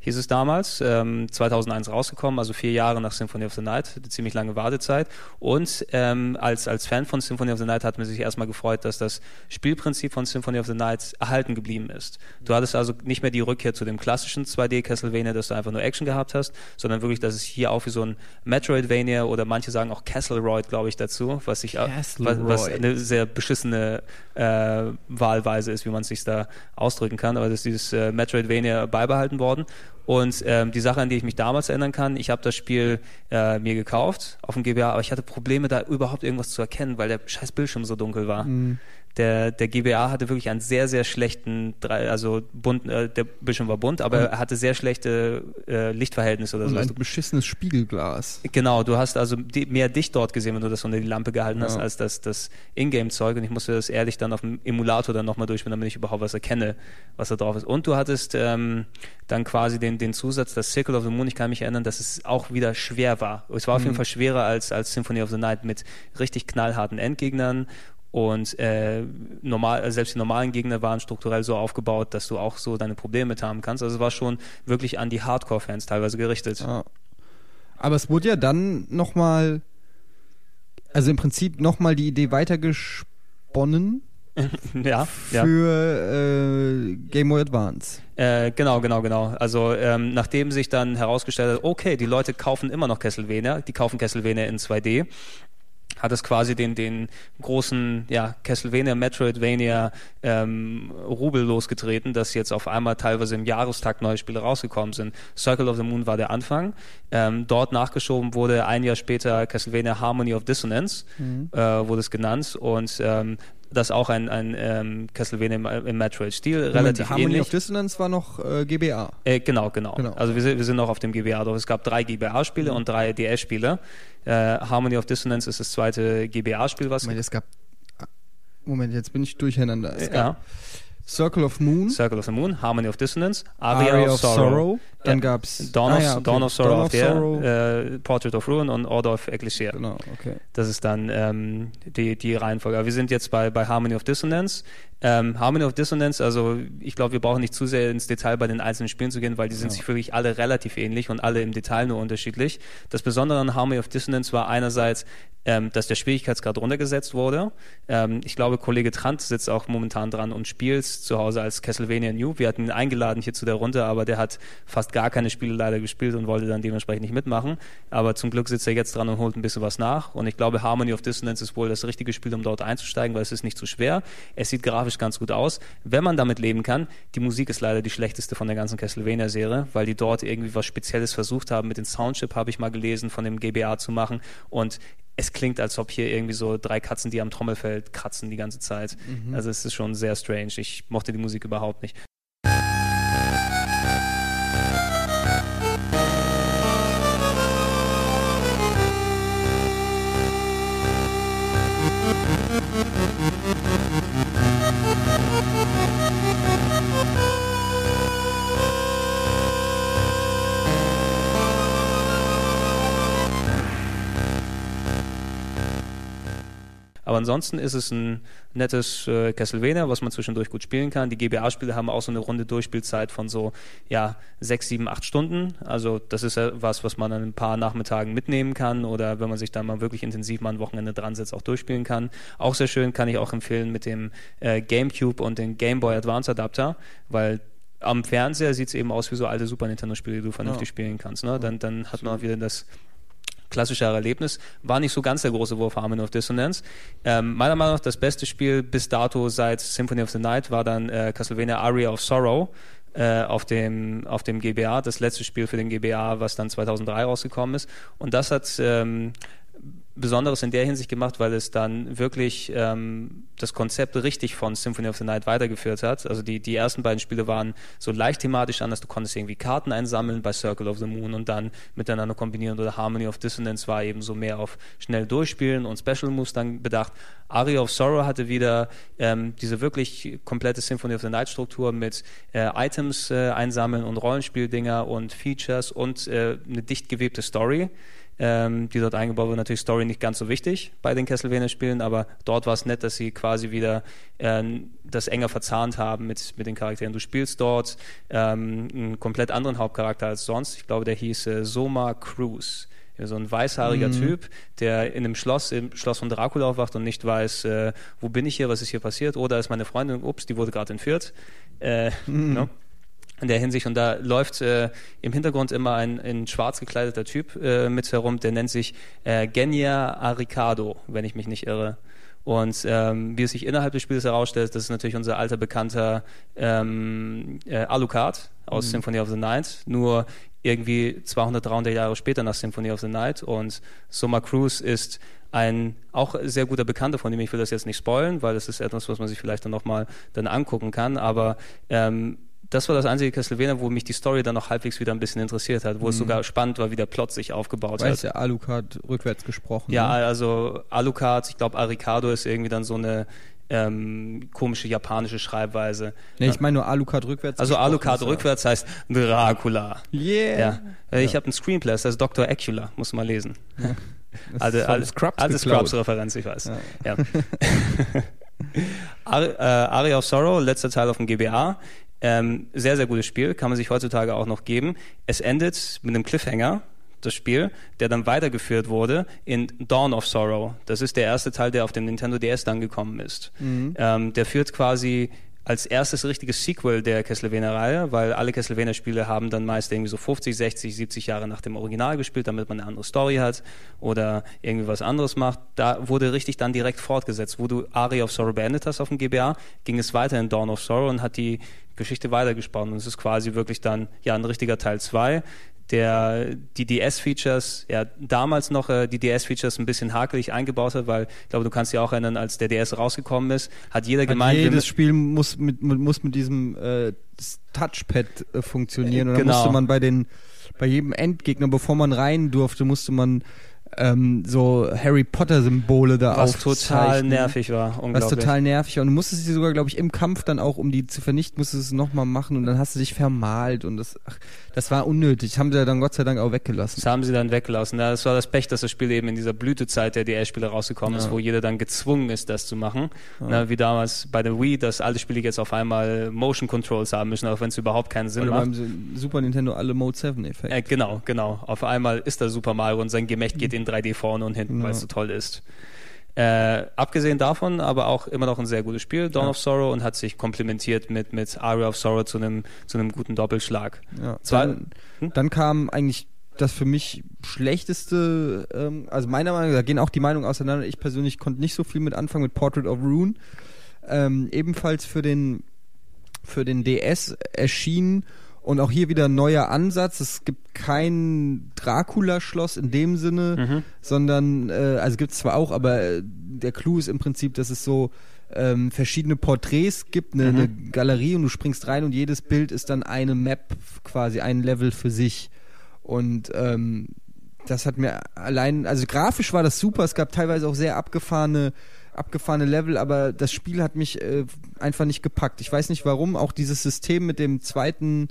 hieß es damals, ähm, 2001 rausgekommen, also vier Jahre nach Symphony of the Night, eine ziemlich lange Wartezeit. Und ähm, als, als Fan von Symphony of the Night hat man sich erstmal gefreut, dass das Spielprinzip von Symphony of the Night erhalten geblieben ist. Du hattest also nicht mehr die Rückkehr zu dem klassischen 2D Castlevania, dass du einfach nur Action gehabt hast, sondern wirklich, dass es hier auch wie so ein Metroidvania oder manche sagen auch Castleroid, glaube ich, dazu, was sich was, was eine sehr beschissene äh, Wahlweise ist, wie man es sich da ausdrücken kann, aber das ist dieses äh, Metroidvania beibehalten worden. Und ähm, die Sache, an die ich mich damals erinnern kann, ich habe das Spiel äh, mir gekauft auf dem GBA, aber ich hatte Probleme, da überhaupt irgendwas zu erkennen, weil der scheiß Bildschirm so dunkel war. Der, der GBA hatte wirklich einen sehr, sehr schlechten, drei- also bunt, äh, der Bildschirm war bunt, aber er hatte sehr schlechte äh, Lichtverhältnisse oder Und so. ein beschissenes Spiegelglas. Genau, du hast also die, mehr dich dort gesehen, wenn du das unter die Lampe gehalten hast, Ja. als das, das Ingame-Zeug. Und ich musste das ehrlich dann auf dem Emulator dann nochmal durchspielen, damit ich überhaupt was erkenne, was da drauf ist. Und du hattest ähm, dann quasi den, den Zusatz, das Circle of the Moon, ich kann mich erinnern, dass es auch wieder schwer war. Es war auf jeden Fall schwerer als, als Symphony of the Night mit richtig knallharten Endgegnern. Und äh, normal, äh, selbst die normalen Gegner waren strukturell so aufgebaut, dass du auch so deine Probleme mit haben kannst. Also es war schon wirklich an die Hardcore-Fans teilweise gerichtet. Ja. Aber es wurde ja dann nochmal, also im Prinzip nochmal die Idee weitergesponnen ja, ja. für äh, Game Boy Advance. Äh, genau, genau, genau. Also ähm, nachdem sich dann herausgestellt hat, okay, die Leute kaufen immer noch Castlevania, die kaufen Castlevania in 2D, hat es quasi den, den großen ja, Castlevania, Metroidvania ähm, Rubel losgetreten, dass jetzt auf einmal teilweise im Jahrestag neue Spiele rausgekommen sind. Circle of the Moon war der Anfang. Ähm, dort nachgeschoben wurde ein Jahr später Castlevania Harmony of Dissonance, mhm. äh, wurde es genannt. Und ähm, das auch ein, ein ähm, Castlevania im, im Metroid-Stil, relativ Harmony ähnlich. of Dissonance war noch äh, GBA. Äh, genau, genau, Genau. Also wir wir sind noch auf dem GBA. Doch es gab drei GBA-Spiele und drei DS-Spiele. Äh, Harmony of Dissonance ist das zweite GBA-Spiel, was Moment, es gab. Moment, jetzt bin ich durcheinander. Es ja, Circle of Moon, Circle of the Moon, Harmony of Dissonance, Aria, Aria of, of Sorrow, Sorrow, dann Ja. gab's Dawn, ah, of, ja, okay. Dawn of Sorrow Dawn of Sorrow. Äh, Portrait of Ruin und Order of Ecclesia. Genau, okay. Das ist dann ähm, die, die Reihenfolge. Aber wir sind jetzt bei, bei Harmony of Dissonance. Ähm, Harmony of Dissonance, also ich glaube, wir brauchen nicht zu sehr ins Detail bei den einzelnen Spielen zu gehen, weil die sind Ja. sich wirklich alle relativ ähnlich und alle im Detail nur unterschiedlich. Das Besondere an Harmony of Dissonance war einerseits, ähm, dass der Schwierigkeitsgrad runtergesetzt wurde. Ähm, ich glaube, Kollege Trant sitzt auch momentan dran und spielt zu Hause als Castlevania New. Wir hatten ihn eingeladen hier zu der Runde, aber der hat fast gar keine Spiele leider gespielt und wollte dann dementsprechend nicht mitmachen. Aber zum Glück sitzt er jetzt dran und holt ein bisschen was nach. Und ich glaube, Harmony of Dissonance ist wohl das richtige Spiel, um dort einzusteigen, weil es ist nicht zu schwer. Es sieht grafisch ganz gut aus. Wenn man damit leben kann, die Musik ist leider die schlechteste von der ganzen Castlevania-Serie, weil die dort irgendwie was Spezielles versucht haben. Mit dem Soundchip habe ich mal gelesen, von dem GBA zu machen. Und es klingt, als ob hier irgendwie so drei Katzen, die am Trommelfell kratzen die ganze Zeit. Also es ist schon sehr strange. Ich mochte die Musik überhaupt nicht. Aber ansonsten ist es ein nettes äh, Castlevania, was man zwischendurch gut spielen kann. Die GBA-Spiele haben auch so eine runde Durchspielzeit von so ja sechs, sieben, acht Stunden. Also das ist ja was, was man an ein paar Nachmittagen mitnehmen kann oder wenn man sich da mal wirklich intensiv mal ein Wochenende dran setzt, auch durchspielen kann. Auch sehr schön kann ich auch empfehlen mit dem äh, GameCube und dem Game Boy Advance Adapter, weil am Fernseher sieht es eben aus wie so alte Super Nintendo-Spiele, die du vernünftig Ja. spielen kannst. Ne? Dann, dann hat man wieder das klassischere Erlebnis. War nicht so ganz der große Wurf Harmony of Dissonance. Ähm, meiner Meinung nach das beste Spiel bis dato seit Symphony of the Night war dann äh, Castlevania Aria of Sorrow äh, auf, dem, auf dem GBA, das letzte Spiel für den GBA, was dann 2003 rausgekommen ist. Und das hat ähm, Besonderes in der Hinsicht gemacht, weil es dann wirklich ähm, das Konzept richtig von Symphony of the Night weitergeführt hat. Also die, die ersten beiden Spiele waren so leicht thematisch anders. Du konntest irgendwie Karten einsammeln bei Circle of the Moon und dann miteinander kombinieren. Oder Harmony of Dissonance war eben so mehr auf schnell durchspielen und Special Moves dann bedacht. Aria of Sorrow hatte wieder ähm, diese wirklich komplette Symphony of the Night Struktur mit äh, Items äh, einsammeln und Rollenspieldinger und Features und äh, eine dicht gewebte Story ähm, die dort eingebaut wurde. Natürlich Story nicht ganz so wichtig bei den Castlevania-Spielen, aber dort war es nett, dass sie quasi wieder äh, das enger verzahnt haben mit, mit den Charakteren. Du spielst dort ähm, einen komplett anderen Hauptcharakter als sonst. Ich glaube, der hieß äh, Soma Cruz. So ein weißhaariger Typ, der in einem Schloss, im Schloss von Dracula aufwacht und nicht weiß, äh, wo bin ich hier, was ist hier passiert, oder ist meine Freundin, ups, die wurde gerade entführt. Äh, ne? In der Hinsicht. Und da läuft äh, im Hintergrund immer ein in schwarz gekleideter Typ äh, mit herum, der nennt sich äh, Genia Aricado, wenn ich mich nicht irre. Und ähm, wie es sich innerhalb des Spiels herausstellt, das ist natürlich unser alter bekannter ähm, äh, Alucard aus Symphony of the Night, nur irgendwie 200, 300 Jahre später nach Symphony of the Night. Und Soma Cruz ist ein auch sehr guter Bekannter von ihm. Ich will das jetzt nicht spoilen, weil das ist etwas, was man sich vielleicht dann nochmal dann angucken kann. Aber ähm, das war das einzige Castlevania, wo mich die Story dann noch halbwegs wieder ein bisschen interessiert hat, wo es sogar spannend war, wie der Plot sich aufgebaut Weil hat. ja Alucard rückwärts gesprochen. Ja, ne? also Alucard, ich glaube Aricado ist irgendwie dann so eine ähm, komische japanische Schreibweise. Nee, ich meine nur Alucard rückwärts Also Alucard ja- rückwärts heißt Dracula. Yeah. Ja. Äh, Ich habe einen Screenplay, das heißt Dr. Acula, muss man lesen. Alte, ist von alte, Scrubs. Scrubs-Referenz, ich weiß. Ja. Äh, Aria of Sorrow, letzter Teil auf dem GBA. Ähm, sehr, sehr gutes Spiel, kann man sich heutzutage auch noch geben. Es endet mit einem Cliffhanger, das Spiel, der dann weitergeführt wurde in Dawn of Sorrow. Das ist der erste Teil, der auf dem Nintendo DS dann gekommen ist. Mhm. Ähm, der führt quasi als erstes richtiges Sequel der Castlevania-Reihe, weil alle Castlevania-Spiele haben dann meist irgendwie so 50, 60, 70 Jahre nach dem Original gespielt, damit man eine andere Story hat oder irgendwie was anderes macht. Da wurde richtig dann direkt fortgesetzt. Wo du Aria of Sorrow beendet hast auf dem GBA, ging es weiter in Dawn of Sorrow und hat die Geschichte weitergesponnen. Und es ist quasi wirklich dann ja ein richtiger Teil 2 der die DS-Features, ja damals noch äh, die DS-Features ein bisschen hakelig eingebaut hat, weil ich glaube, du kannst dich auch erinnern, als der DS rausgekommen ist, hat jeder gemeint, wir Jedes Spiel muss mit, muss mit diesem äh, Touchpad äh, funktionieren. Und dann Genau. musste man bei den bei jedem Endgegner, bevor man rein durfte, musste man ähm, so Harry Potter Symbole da was total nervig war, Was total nervig war. Und du musstest sie sogar, glaube ich, im Kampf dann auch, um die zu vernichten, musstest du es nochmal machen und dann hast du dich vermalt und das, ach, das war unnötig. Haben sie ja dann Gott sei Dank auch weggelassen. Das haben sie dann weggelassen. Ja, Das war das Pech, dass das Spiel eben in dieser Blütezeit der DS-Spiele rausgekommen ist, Ja. wo jeder dann gezwungen ist, das zu machen. Na, wie damals bei der Wii, dass alle Spiele jetzt auf einmal Motion Controls haben müssen, auch wenn es überhaupt keinen Sinn Oder macht. beim Super Nintendo alle Mode 7 Effekte. Äh, genau, genau. Auf einmal ist da Super Mario und sein Gemächt geht in 3D vorne und hinten, Ja. weil es so toll ist. Äh, abgesehen davon, aber auch immer noch ein sehr gutes Spiel, Dawn Ja. of Sorrow, und hat sich komplementiert mit, mit Aria of Sorrow zu einem zu einem guten Doppelschlag. Ja. Zwar- Dann, Hm? dann kam eigentlich das für mich schlechteste, ähm, also meiner Meinung nach, da gehen auch die Meinungen auseinander. Ich persönlich konnte nicht so viel mit anfangen mit Portrait of Rune. Ähm, ebenfalls für den, für den DS erschienen und auch hier wieder ein neuer Ansatz. Es gibt kein Dracula-Schloss in dem Sinne, Mhm. sondern, äh, also gibt es zwar auch, aber äh, der Clou ist im Prinzip, dass es so ähm, verschiedene Porträts gibt, eine, Mhm. eine Galerie und du springst rein und jedes Bild ist dann eine Map, quasi ein Level für sich. Und ähm, das hat mir allein, also grafisch war das super, es gab teilweise auch sehr abgefahrene abgefahrene Level, aber das Spiel hat mich äh, einfach nicht gepackt. Ich weiß nicht warum, auch dieses System mit dem zweiten,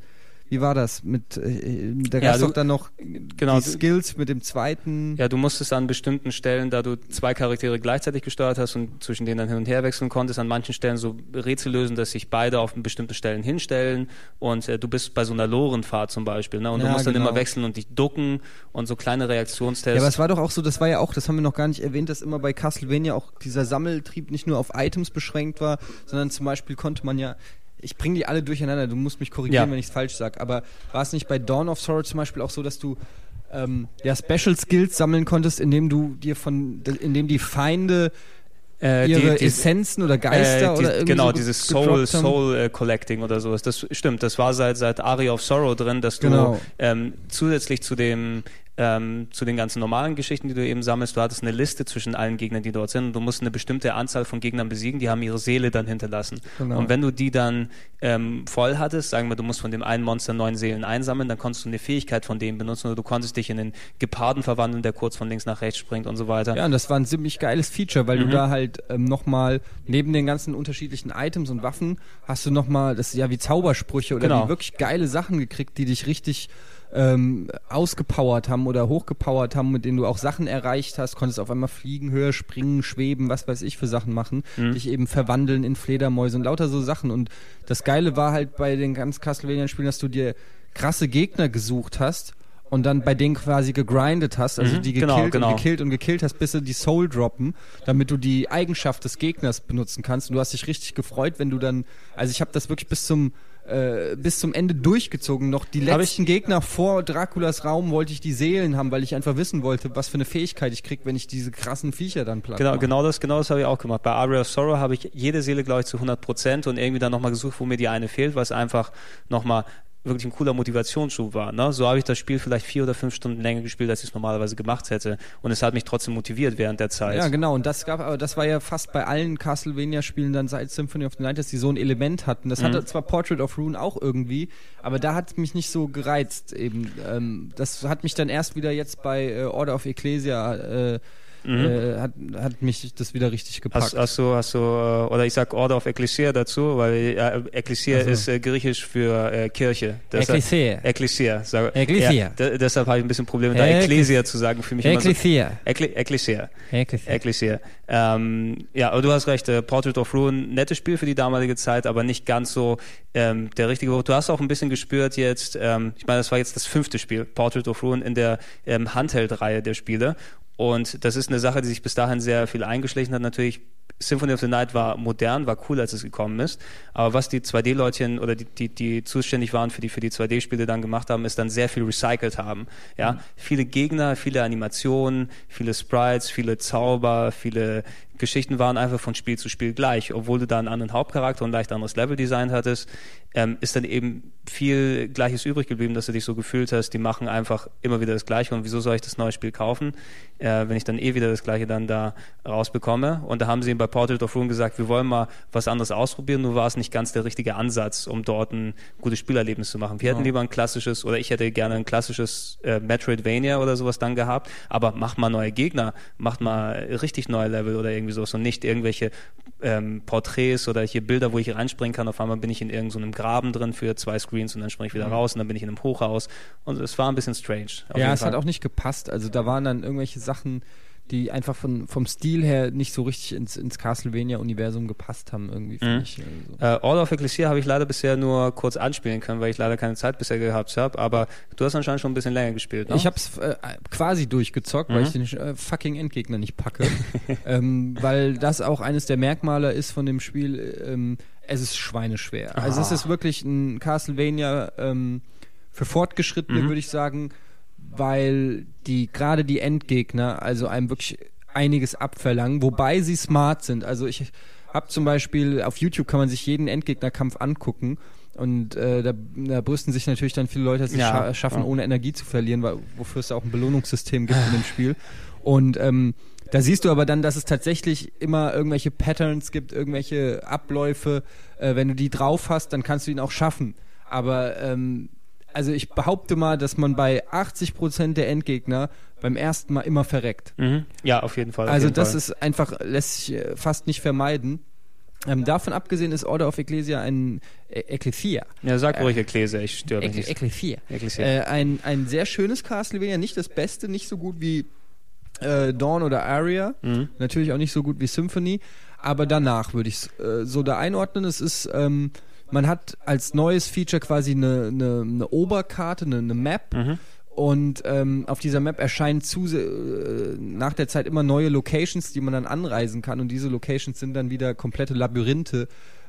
wie war das? Mit äh, da gab es du- doch dann noch genau, die du- Skills mit dem zweiten. Ja, du musstest an bestimmten Stellen, da du zwei Charaktere gleichzeitig gesteuert hast und zwischen denen dann hin und her wechseln konntest, an manchen Stellen so Rätsel lösen, dass sich beide auf bestimmte Stellen hinstellen und äh, du bist bei so einer Lorenfahrt zum Beispiel, ne? Und du Ja, musst dann genau. immer wechseln und dich ducken und so kleine Reaktionstests. Ja, aber es war doch auch so, das war ja auch, das haben wir noch gar nicht erwähnt, dass immer bei Castlevania auch dieser Sammeltrieb nicht nur auf Items beschränkt war, sondern zum Beispiel konnte man ja, ich bringe die alle durcheinander, du musst mich korrigieren, Ja. wenn ich es falsch sage, aber war es nicht bei Dawn of Sorrow zum Beispiel auch so, dass du ähm, ja, Special Skills sammeln konntest, indem du dir von, indem die Feinde äh, ihre die- die- Essenzen oder Geister äh, die, oder irgendwie genau so dieses Soul? Soul äh, Collecting oder sowas. Das stimmt. Das war seit seit Aria of Sorrow drin, dass du Genau. ähm, zusätzlich zu dem ähm, zu den ganzen normalen Geschichten, die du eben sammelst, du hattest eine Liste zwischen allen Gegnern, die dort sind und du musst eine bestimmte Anzahl von Gegnern besiegen, die haben ihre Seele dann hinterlassen. Genau. Und wenn du die dann ähm, voll hattest, sagen wir, du musst von dem einen Monster neun Seelen einsammeln, dann konntest du eine Fähigkeit von dem benutzen oder du konntest dich in einen Geparden verwandeln, der kurz von links nach rechts springt und so weiter. Ja, und das war ein ziemlich geiles Feature, weil Mhm. du da halt ähm, nochmal neben den ganzen unterschiedlichen Items und Waffen hast du nochmal, das ist ja wie Zaubersprüche oder Genau. wirklich geile Sachen gekriegt, die dich richtig ähm, ausgepowert haben oder hochgepowert haben, mit denen du auch Sachen erreicht hast, konntest auf einmal fliegen, höher springen, schweben, was weiß ich für Sachen machen, Mhm. dich eben verwandeln in Fledermäuse und lauter so Sachen. Und das Geile war halt bei den ganz Castlevania-Spielen, dass du dir krasse Gegner gesucht hast und dann bei denen quasi gegrindet hast, also Mhm, die genau, gekillt genau. und gekillt und gekillt hast, bis sie die Soul droppen, damit du die Eigenschaft des Gegners benutzen kannst. Und du hast dich richtig gefreut, wenn du dann, also ich habe das wirklich bis zum äh, bis zum Ende durchgezogen. Noch die Hab letzten Gegner vor Draculas Raum wollte ich die Seelen haben, weil ich einfach wissen wollte, was für eine Fähigkeit ich krieg, wenn ich diese krassen Viecher dann platt Genau, mache. genau das, genau das habe ich auch gemacht. Bei Aria of Sorrow habe ich jede Seele, glaube ich, zu 100 Prozent und irgendwie dann nochmal gesucht, wo mir die eine fehlt, was einfach nochmal wirklich ein cooler Motivationsschub war. Ne? So habe ich das Spiel vielleicht vier oder fünf Stunden länger gespielt, als ich es normalerweise gemacht hätte. Und es hat mich trotzdem motiviert während der Zeit. Ja, genau. Und das gab, aber das war ja fast bei allen Castlevania-Spielen dann seit Symphony of the Night, dass die so ein Element hatten. Das hatte zwar Portrait of Rune auch irgendwie, aber da hat mich nicht so gereizt eben. Ähm, das hat mich dann erst wieder jetzt bei äh, Order of Ecclesia äh, äh, hat, hat mich das wieder richtig gepackt. Hast, hast du, hast du, äh, oder ich sag Order of Ecclesia dazu, weil äh, Ecclesia Also. ist äh, griechisch für äh, Kirche. Deshalb- Ecclesia. Ecclesia. Sag, Ecclesia. Ja, de- deshalb habe ich ein bisschen Probleme, da Ecclesi- Ecclesia zu sagen. Für mich immer so, Ecclesia. Ecclesia. Ecclesia. Ecclesia. Ähm, ja, aber du hast recht, äh, Portrait of Ruin, nettes Spiel für die damalige Zeit, aber nicht ganz so ähm, der richtige Wort. Du hast auch ein bisschen gespürt jetzt, ähm, ich meine, das war jetzt das fünfte Spiel, Portrait of Ruin in der ähm, Handheld-Reihe der Spiele. Und das ist eine Sache, die sich bis dahin sehr viel eingeschlichen hat. Natürlich, Symphony of the Night war modern, war cool, als es gekommen ist. Aber was die 2D-Leutchen oder die, die, die zuständig waren für die, für die 2D-Spiele dann gemacht haben, ist dann sehr viel recycelt haben. Ja, viele Gegner, viele Animationen, viele Sprites, viele Zauber, viele Geschichten waren einfach von Spiel zu Spiel gleich, obwohl du da einen anderen Hauptcharakter und ein leicht anderes Leveldesign hattest, ähm, ist dann eben viel Gleiches übrig geblieben, dass du dich so gefühlt hast, die machen einfach immer wieder das Gleiche und wieso soll ich das neue Spiel kaufen, äh, wenn ich dann eh wieder das Gleiche dann da rausbekomme. Und da haben sie bei Portrait of Ruin gesagt, wir wollen mal was anderes ausprobieren, nur war es nicht ganz der richtige Ansatz, um dort ein gutes Spielerlebnis zu machen. Wir hätten lieber ein klassisches oder ich hätte gerne ein klassisches äh, Metroidvania oder sowas dann gehabt, aber macht mal neue Gegner, macht mal richtig neue Level oder irgendwie sowas und nicht irgendwelche ähm, Porträts oder hier Bilder, wo ich reinspringen kann. Auf einmal bin ich in irgendeinem so Graben drin für zwei Screens und dann springe ich wieder raus und dann bin ich in einem Hochhaus und es war ein bisschen strange. Ja, es Fall. hat auch nicht gepasst. Also da waren dann irgendwelche Sachen, die einfach von, vom Stil her nicht so richtig ins, ins Castlevania-Universum gepasst haben, irgendwie, finde Mhm. ich. Also. Äh, Order of Ecclesia habe ich leider bisher nur kurz anspielen können, weil ich leider keine Zeit bisher gehabt habe. Aber du hast anscheinend schon ein bisschen länger gespielt, ne? Ich habe es äh, quasi durchgezockt, weil Mhm. ich den äh, fucking Endgegner nicht packe. ähm, weil das auch eines der Merkmale ist von dem Spiel. Ähm, es ist schweineschwer. Also es ist wirklich ein Castlevania ähm, für Fortgeschrittene, Mhm. würde ich sagen, weil die gerade die Endgegner also einem wirklich einiges abverlangen, wobei sie smart sind. Also ich habe zum Beispiel auf YouTube kann man sich jeden Endgegnerkampf angucken. Und äh, da, da brüsten sich natürlich dann viele Leute, dass sie Ja. scha schaffen, Ja. ohne Energie zu verlieren, weil, wofür es da auch ein Belohnungssystem gibt in dem Spiel. Und ähm, da siehst du aber dann, dass es tatsächlich immer irgendwelche Patterns gibt, irgendwelche Abläufe. Äh, wenn du die drauf hast, dann kannst du ihn auch schaffen. Aber ähm, also ich behaupte mal, dass man bei 80% der Endgegner beim ersten Mal immer verreckt. mhm. Ja, auf jeden Fall. auf Also jeden das Fall. ist einfach, lässt sich äh, fast nicht vermeiden. Ähm, davon abgesehen ist Order of Ecclesia ein äh, Ecclesia. Ja, sag ruhig Ecclesia, ich störe Eccle- nicht. Ecclesia. Ecclesia. Äh, ein, ein sehr schönes Castlevania, nicht das Beste, nicht so gut wie äh, Dawn oder Aria, Mhm. natürlich auch nicht so gut wie Symphony, aber danach würde ich es äh, so da einordnen. Es ist, ähm, man hat als neues Feature quasi eine, eine, eine Oberkarte, eine, eine Map. Mhm. Und ähm, auf dieser Map erscheinen zu, äh, nach der Zeit immer neue Locations, die man dann anreisen kann. Und diese Locations sind dann wieder komplette Labyrinthe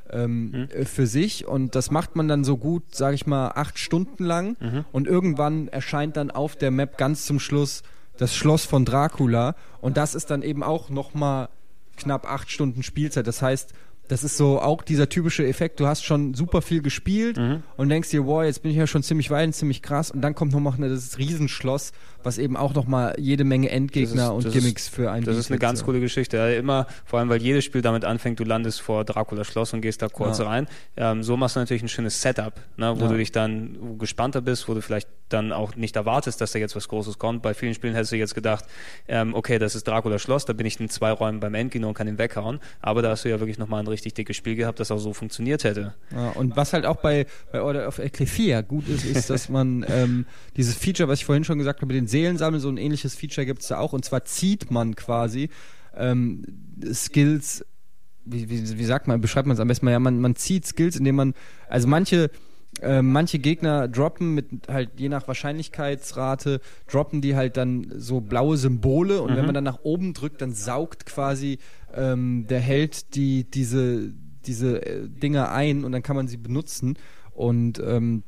ähm, äh, für sich. Und das macht man dann so gut, sage ich mal, acht Stunden lang. Und irgendwann erscheint dann auf der Map ganz zum Schluss das Schloss von Dracula. Und das ist dann eben auch nochmal knapp acht Stunden Spielzeit. Das heißt, das ist so auch dieser typische Effekt, du hast schon super viel gespielt Mhm. und denkst dir, wow, jetzt bin ich ja schon ziemlich weit und ziemlich krass und dann kommt noch mal das Riesenschloss, was eben auch noch mal jede Menge Endgegner ist- und Gimmicks ist- für einen Das ist eine ganz coole Geschichte. Ja, immer, vor allem, weil jedes Spiel damit anfängt, du landest vor Dracula Schloss und gehst da kurz Ja. rein. Ähm, so machst du natürlich ein schönes Setup, ne, wo Ja. du dich dann gespannter bist, wo du vielleicht dann auch nicht erwartest, dass da jetzt was Großes kommt. Bei vielen Spielen hättest du jetzt gedacht, ähm, okay, das ist Dracula Schloss, da bin ich in zwei Räumen beim Endgegner und kann ihn weghauen. Aber da hast du ja wirklich nochmal ein richtig dickes Spiel gehabt, das auch so funktioniert hätte. Ja, und was halt auch bei, bei Order of Ecclesia gut ist, ist, dass man ähm, dieses Feature, was ich vorhin schon gesagt habe, mit den Seelensammeln, so ein ähnliches Feature gibt es da auch. Und zwar zieht man quasi ähm, Skills, wie, wie, wie sagt man, beschreibt man es am besten mal, ja, man, man zieht Skills, indem man, also manche äh, manche Gegner droppen mit halt je nach Wahrscheinlichkeitsrate, droppen die halt dann so blaue Symbole. Und wenn man dann nach oben drückt, dann saugt quasi ähm, der Held die, diese, diese äh, Dinger ein und dann kann man sie benutzen. Und ähm,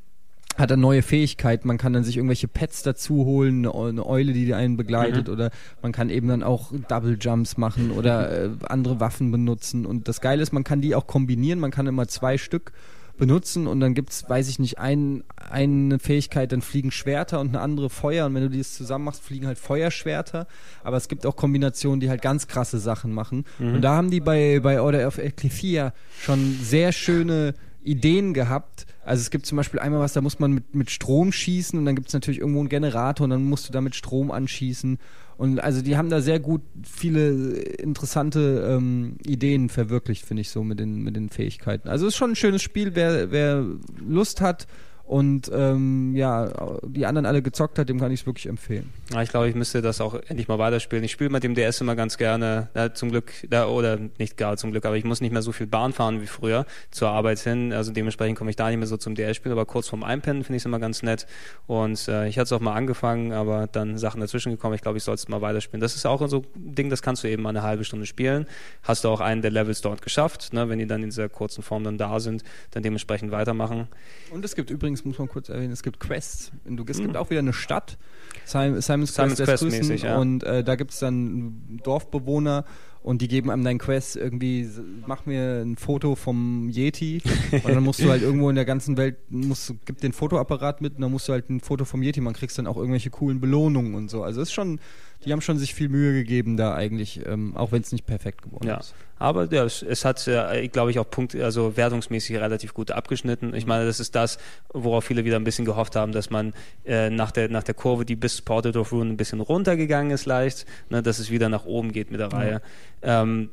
hat dann neue Fähigkeiten. Man kann dann sich irgendwelche Pets dazu holen, eine, Eu- eine Eule, die einen begleitet, oder man kann eben dann auch Double Jumps machen oder äh, andere Waffen benutzen. Und das Geile ist, man kann die auch kombinieren. Man kann immer zwei Stück benutzen und dann gibt's, weiß ich nicht, ein, eine Fähigkeit, dann fliegen Schwerter und eine andere Feuer und wenn du die jetzt zusammen machst, fliegen halt Feuerschwerter, aber es gibt auch Kombinationen, die halt ganz krasse Sachen machen und da haben die bei, bei Order of Ecclesia schon sehr schöne Ideen gehabt. Also es gibt zum Beispiel einmal was, da muss man mit, mit Strom schießen und dann gibt es natürlich irgendwo einen Generator und dann musst du damit Strom anschießen Und also die haben da sehr gut viele interessante ähm, Ideen verwirklicht, finde ich so mit den, mit den Fähigkeiten. Also es ist schon ein schönes Spiel, wer, wer Lust hat, und ähm, ja, die anderen alle gezockt hat, dem kann ich es wirklich empfehlen. Ja, ich glaube, ich müsste das auch endlich mal weiterspielen. Ich spiele mit dem DS immer ganz gerne, ja, zum Glück, ja, oder nicht gar zum Glück, aber ich muss nicht mehr so viel Bahn fahren wie früher zur Arbeit hin. Also dementsprechend komme ich da nicht mehr so zum DS-Spiel, aber kurz vorm Einpennen finde ich es immer ganz nett. Und äh, ich hatte es auch mal angefangen, aber dann Sachen dazwischen gekommen. Ich glaube, ich soll es mal weiterspielen. Das ist auch so ein Ding, das kannst du eben mal eine halbe Stunde spielen. Hast du auch einen der Levels dort geschafft, ne? wenn die dann in dieser kurzen Form dann da sind, dann dementsprechend weitermachen. Und es gibt übrigens übrigens muss man kurz erwähnen, es gibt Quests. Es gibt mhm. auch wieder eine Stadt, Simon's, Simon's Quest, Quest mäßig, ja. und äh, da gibt es dann Dorfbewohner und die geben einem dein Quest irgendwie, mach mir ein Foto vom Yeti und dann musst du halt irgendwo in der ganzen Welt, musst, gib den Fotoapparat mit und dann musst du halt ein Foto vom Yeti, man kriegst dann auch irgendwelche coolen Belohnungen und so. Also es ist schon, die haben schon sich viel Mühe gegeben da eigentlich, ähm, auch wenn es nicht perfekt geworden ja. ist. Aber ja, es, es hat, äh, glaube ich, auch Punkt, also wertungsmäßig relativ gut abgeschnitten. Ich meine, das ist das, worauf viele wieder ein bisschen gehofft haben, dass man äh, nach, der, nach der Kurve, die bis Portrait of Ruin ein bisschen runtergegangen ist leicht, ne, dass es wieder nach oben geht mit der mhm. Reihe. Ähm,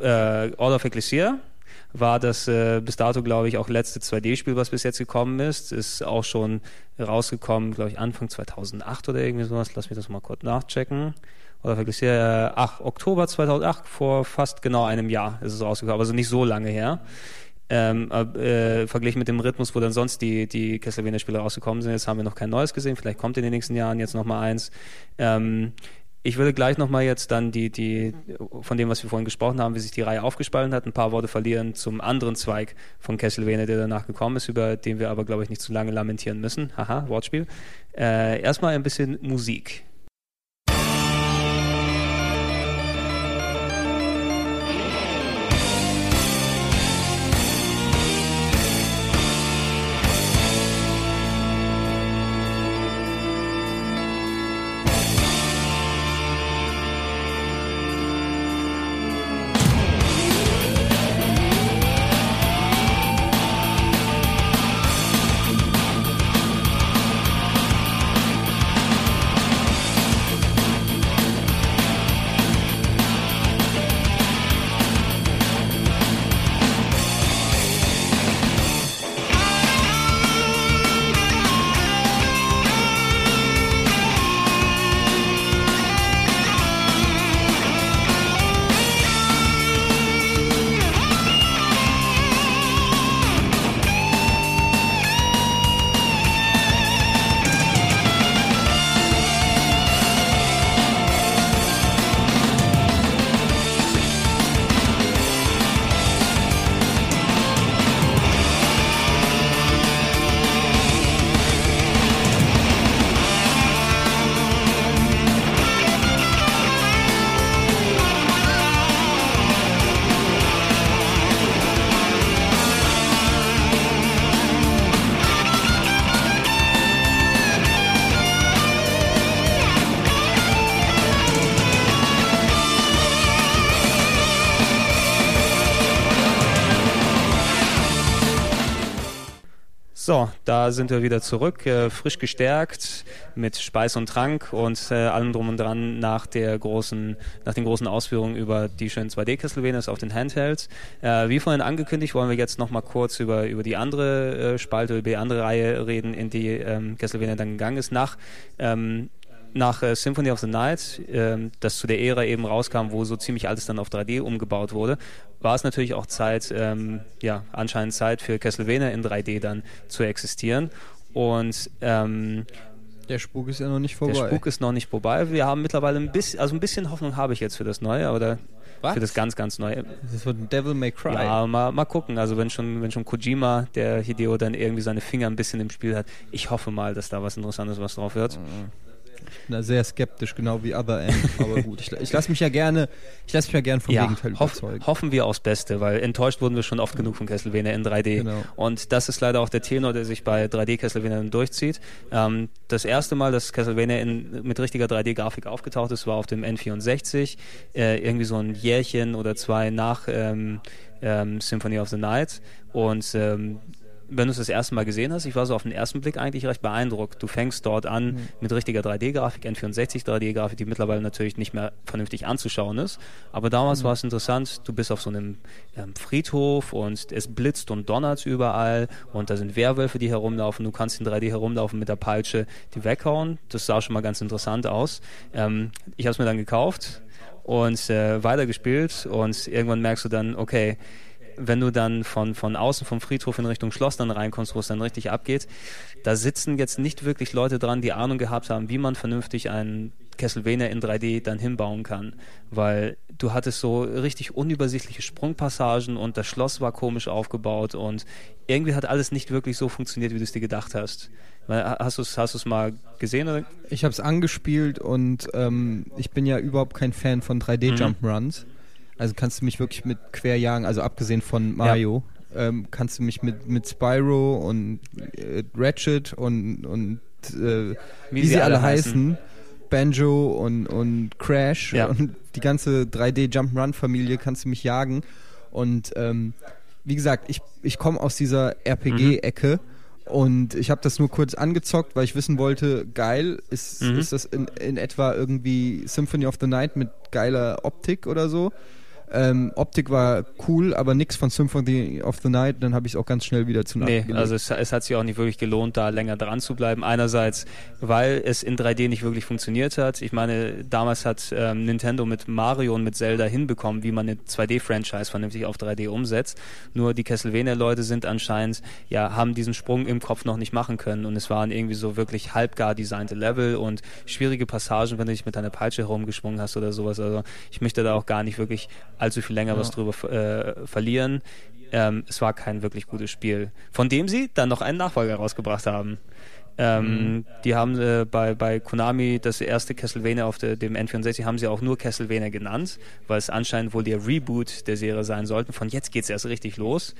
äh, Order of Ecclesia war das äh, bis dato, glaube ich, auch letzte 2D-Spiel, was bis jetzt gekommen ist. Ist auch schon rausgekommen, glaube ich, Anfang 2008 oder irgendwie sowas. Lass mich das mal kurz nachchecken oder wirklich sehr, ach, Oktober 2008, vor fast genau einem Jahr ist es rausgekommen, also nicht so lange her. Ähm, äh, verglichen mit dem Rhythmus, wo dann sonst die, die Castlevania-Spiele rausgekommen sind. Jetzt haben wir noch kein neues gesehen, vielleicht kommt in den nächsten Jahren jetzt noch mal eins. Ähm, ich würde gleich nochmal jetzt dann die, die, von dem, was wir vorhin gesprochen haben, wie sich die Reihe aufgespalten hat, ein paar Worte verlieren zum anderen Zweig von Castlevania, der danach gekommen ist, über den wir aber, glaube ich, nicht zu lange lamentieren müssen. Haha, Wortspiel. Äh, erstmal ein bisschen Musik. Da sind wir wieder zurück, äh, frisch gestärkt mit Speis und Trank und äh, allem drum und dran nach der großen, nach den großen Ausführungen über die schönen 2D Castlevanias auf den Handhelds. Äh, wie vorhin angekündigt, wollen wir jetzt noch mal kurz über über die andere äh, Spalte, über die andere Reihe reden, in die ähm, Castlevania dann gegangen ist nach ähm, nach äh, Symphony of the Night, äh, das zu der Ära eben rauskam, wo so ziemlich alles dann auf 3D umgebaut wurde, war es natürlich auch Zeit, ähm, ja, anscheinend Zeit für Castlevania in 3D dann zu existieren. Und ähm, der Spuk ist ja noch nicht vorbei. Der Spuk ist noch nicht vorbei. Wir haben mittlerweile ein bisschen, also ein bisschen Hoffnung habe ich jetzt für das Neue, oder Was? für das ganz, ganz Neue. Das wird Devil May Cry. Ja, mal, mal gucken. Also wenn schon, wenn schon Kojima, der Hideo, dann irgendwie seine Finger ein bisschen im Spiel hat, ich hoffe mal, dass da was Interessantes was drauf wird. Mhm. Ich bin da sehr skeptisch, genau wie Other M. Aber gut, ich, ich lasse mich ja gerne, ich lasse mich ja gerne vom ja, Gegenteil hoff, überzeugen. Hoffen wir aufs Beste, weil enttäuscht wurden wir schon oft genug von Castlevania in 3D. Genau. Und das ist leider auch der Tenor, der sich bei 3D Castlevania durchzieht. Ähm, das erste Mal, dass Castlevania in, mit richtiger 3D-Grafik aufgetaucht ist, war auf dem N64. Äh, irgendwie so ein Jährchen oder zwei nach ähm, ähm, Symphony of the Night. Und ähm, wenn du es das erste Mal gesehen hast, ich war so auf den ersten Blick eigentlich recht beeindruckt. Du fängst dort an mhm. mit richtiger 3D-Grafik, N64 3D-Grafik, die mittlerweile natürlich nicht mehr vernünftig anzuschauen ist. Aber damals mhm. war es interessant, du bist auf so einem ähm, Friedhof und es blitzt und donnert überall und da sind Werwölfe, die herumlaufen. Du kannst in 3D herumlaufen mit der Peitsche, die weghauen. Das sah schon mal ganz interessant aus. Ähm, ich habe es mir dann gekauft und äh, weitergespielt und irgendwann merkst du dann, okay, wenn du dann von, von außen vom Friedhof in Richtung Schloss dann reinkommst, wo es dann richtig abgeht, da sitzen jetzt nicht wirklich Leute dran, die Ahnung gehabt haben, wie man vernünftig einen Castlevania in 3D dann hinbauen kann, weil du hattest so richtig unübersichtliche Sprungpassagen und das Schloss war komisch aufgebaut und irgendwie hat alles nicht wirklich so funktioniert, wie du es dir gedacht hast. Hast du es hast mal gesehen? Oder? Ich habe es angespielt und ähm, ich bin ja überhaupt kein Fan von 3D-Jump-Runs. Mhm. Also kannst du mich wirklich mit querjagen, also abgesehen von Mario, ja. ähm, kannst du mich mit, mit Spyro und äh, Ratchet und, und äh, wie, wie, sie, alle heißen, heißen Banjo und, und Crash ja. und die ganze 3D Jump'n'Run-Familie kannst du mich jagen. Und ähm, wie gesagt, ich, ich komme aus dieser RPG-Ecke. Mhm. Und ich habe das nur kurz angezockt, weil ich wissen wollte, geil, ist, mhm. ist das in, in etwa irgendwie Symphony of the Night mit geiler Optik oder so? Ähm, Optik war cool, aber nichts von Symphony of the Night. Dann habe ich es auch ganz schnell wieder zu Nee, also es, es, hat sich auch nicht wirklich gelohnt, da länger dran zu bleiben. Einerseits, weil es in 3D nicht wirklich funktioniert hat. Ich meine, damals hat ähm, Nintendo mit Mario und mit Zelda hinbekommen, wie man eine 2D-Franchise vernünftig auf 3D umsetzt. Nur die Castlevania-Leute sind anscheinend, ja, haben diesen Sprung im Kopf noch nicht machen können. Und es waren irgendwie so wirklich halbgar designte Level und schwierige Passagen, wenn du dich mit deiner Peitsche herumgeschwungen hast oder sowas. Also ich möchte da auch gar nicht wirklich allzu viel länger ja. was drüber äh, verlieren. Ähm, es war kein wirklich gutes Spiel, von dem sie dann noch einen Nachfolger rausgebracht haben. Ähm, mhm. Die haben äh, bei, bei Konami das erste Castlevania auf de, dem N64 haben sie auch nur Castlevania genannt, weil es anscheinend wohl der Reboot der Serie sein sollte. Von jetzt geht es erst richtig los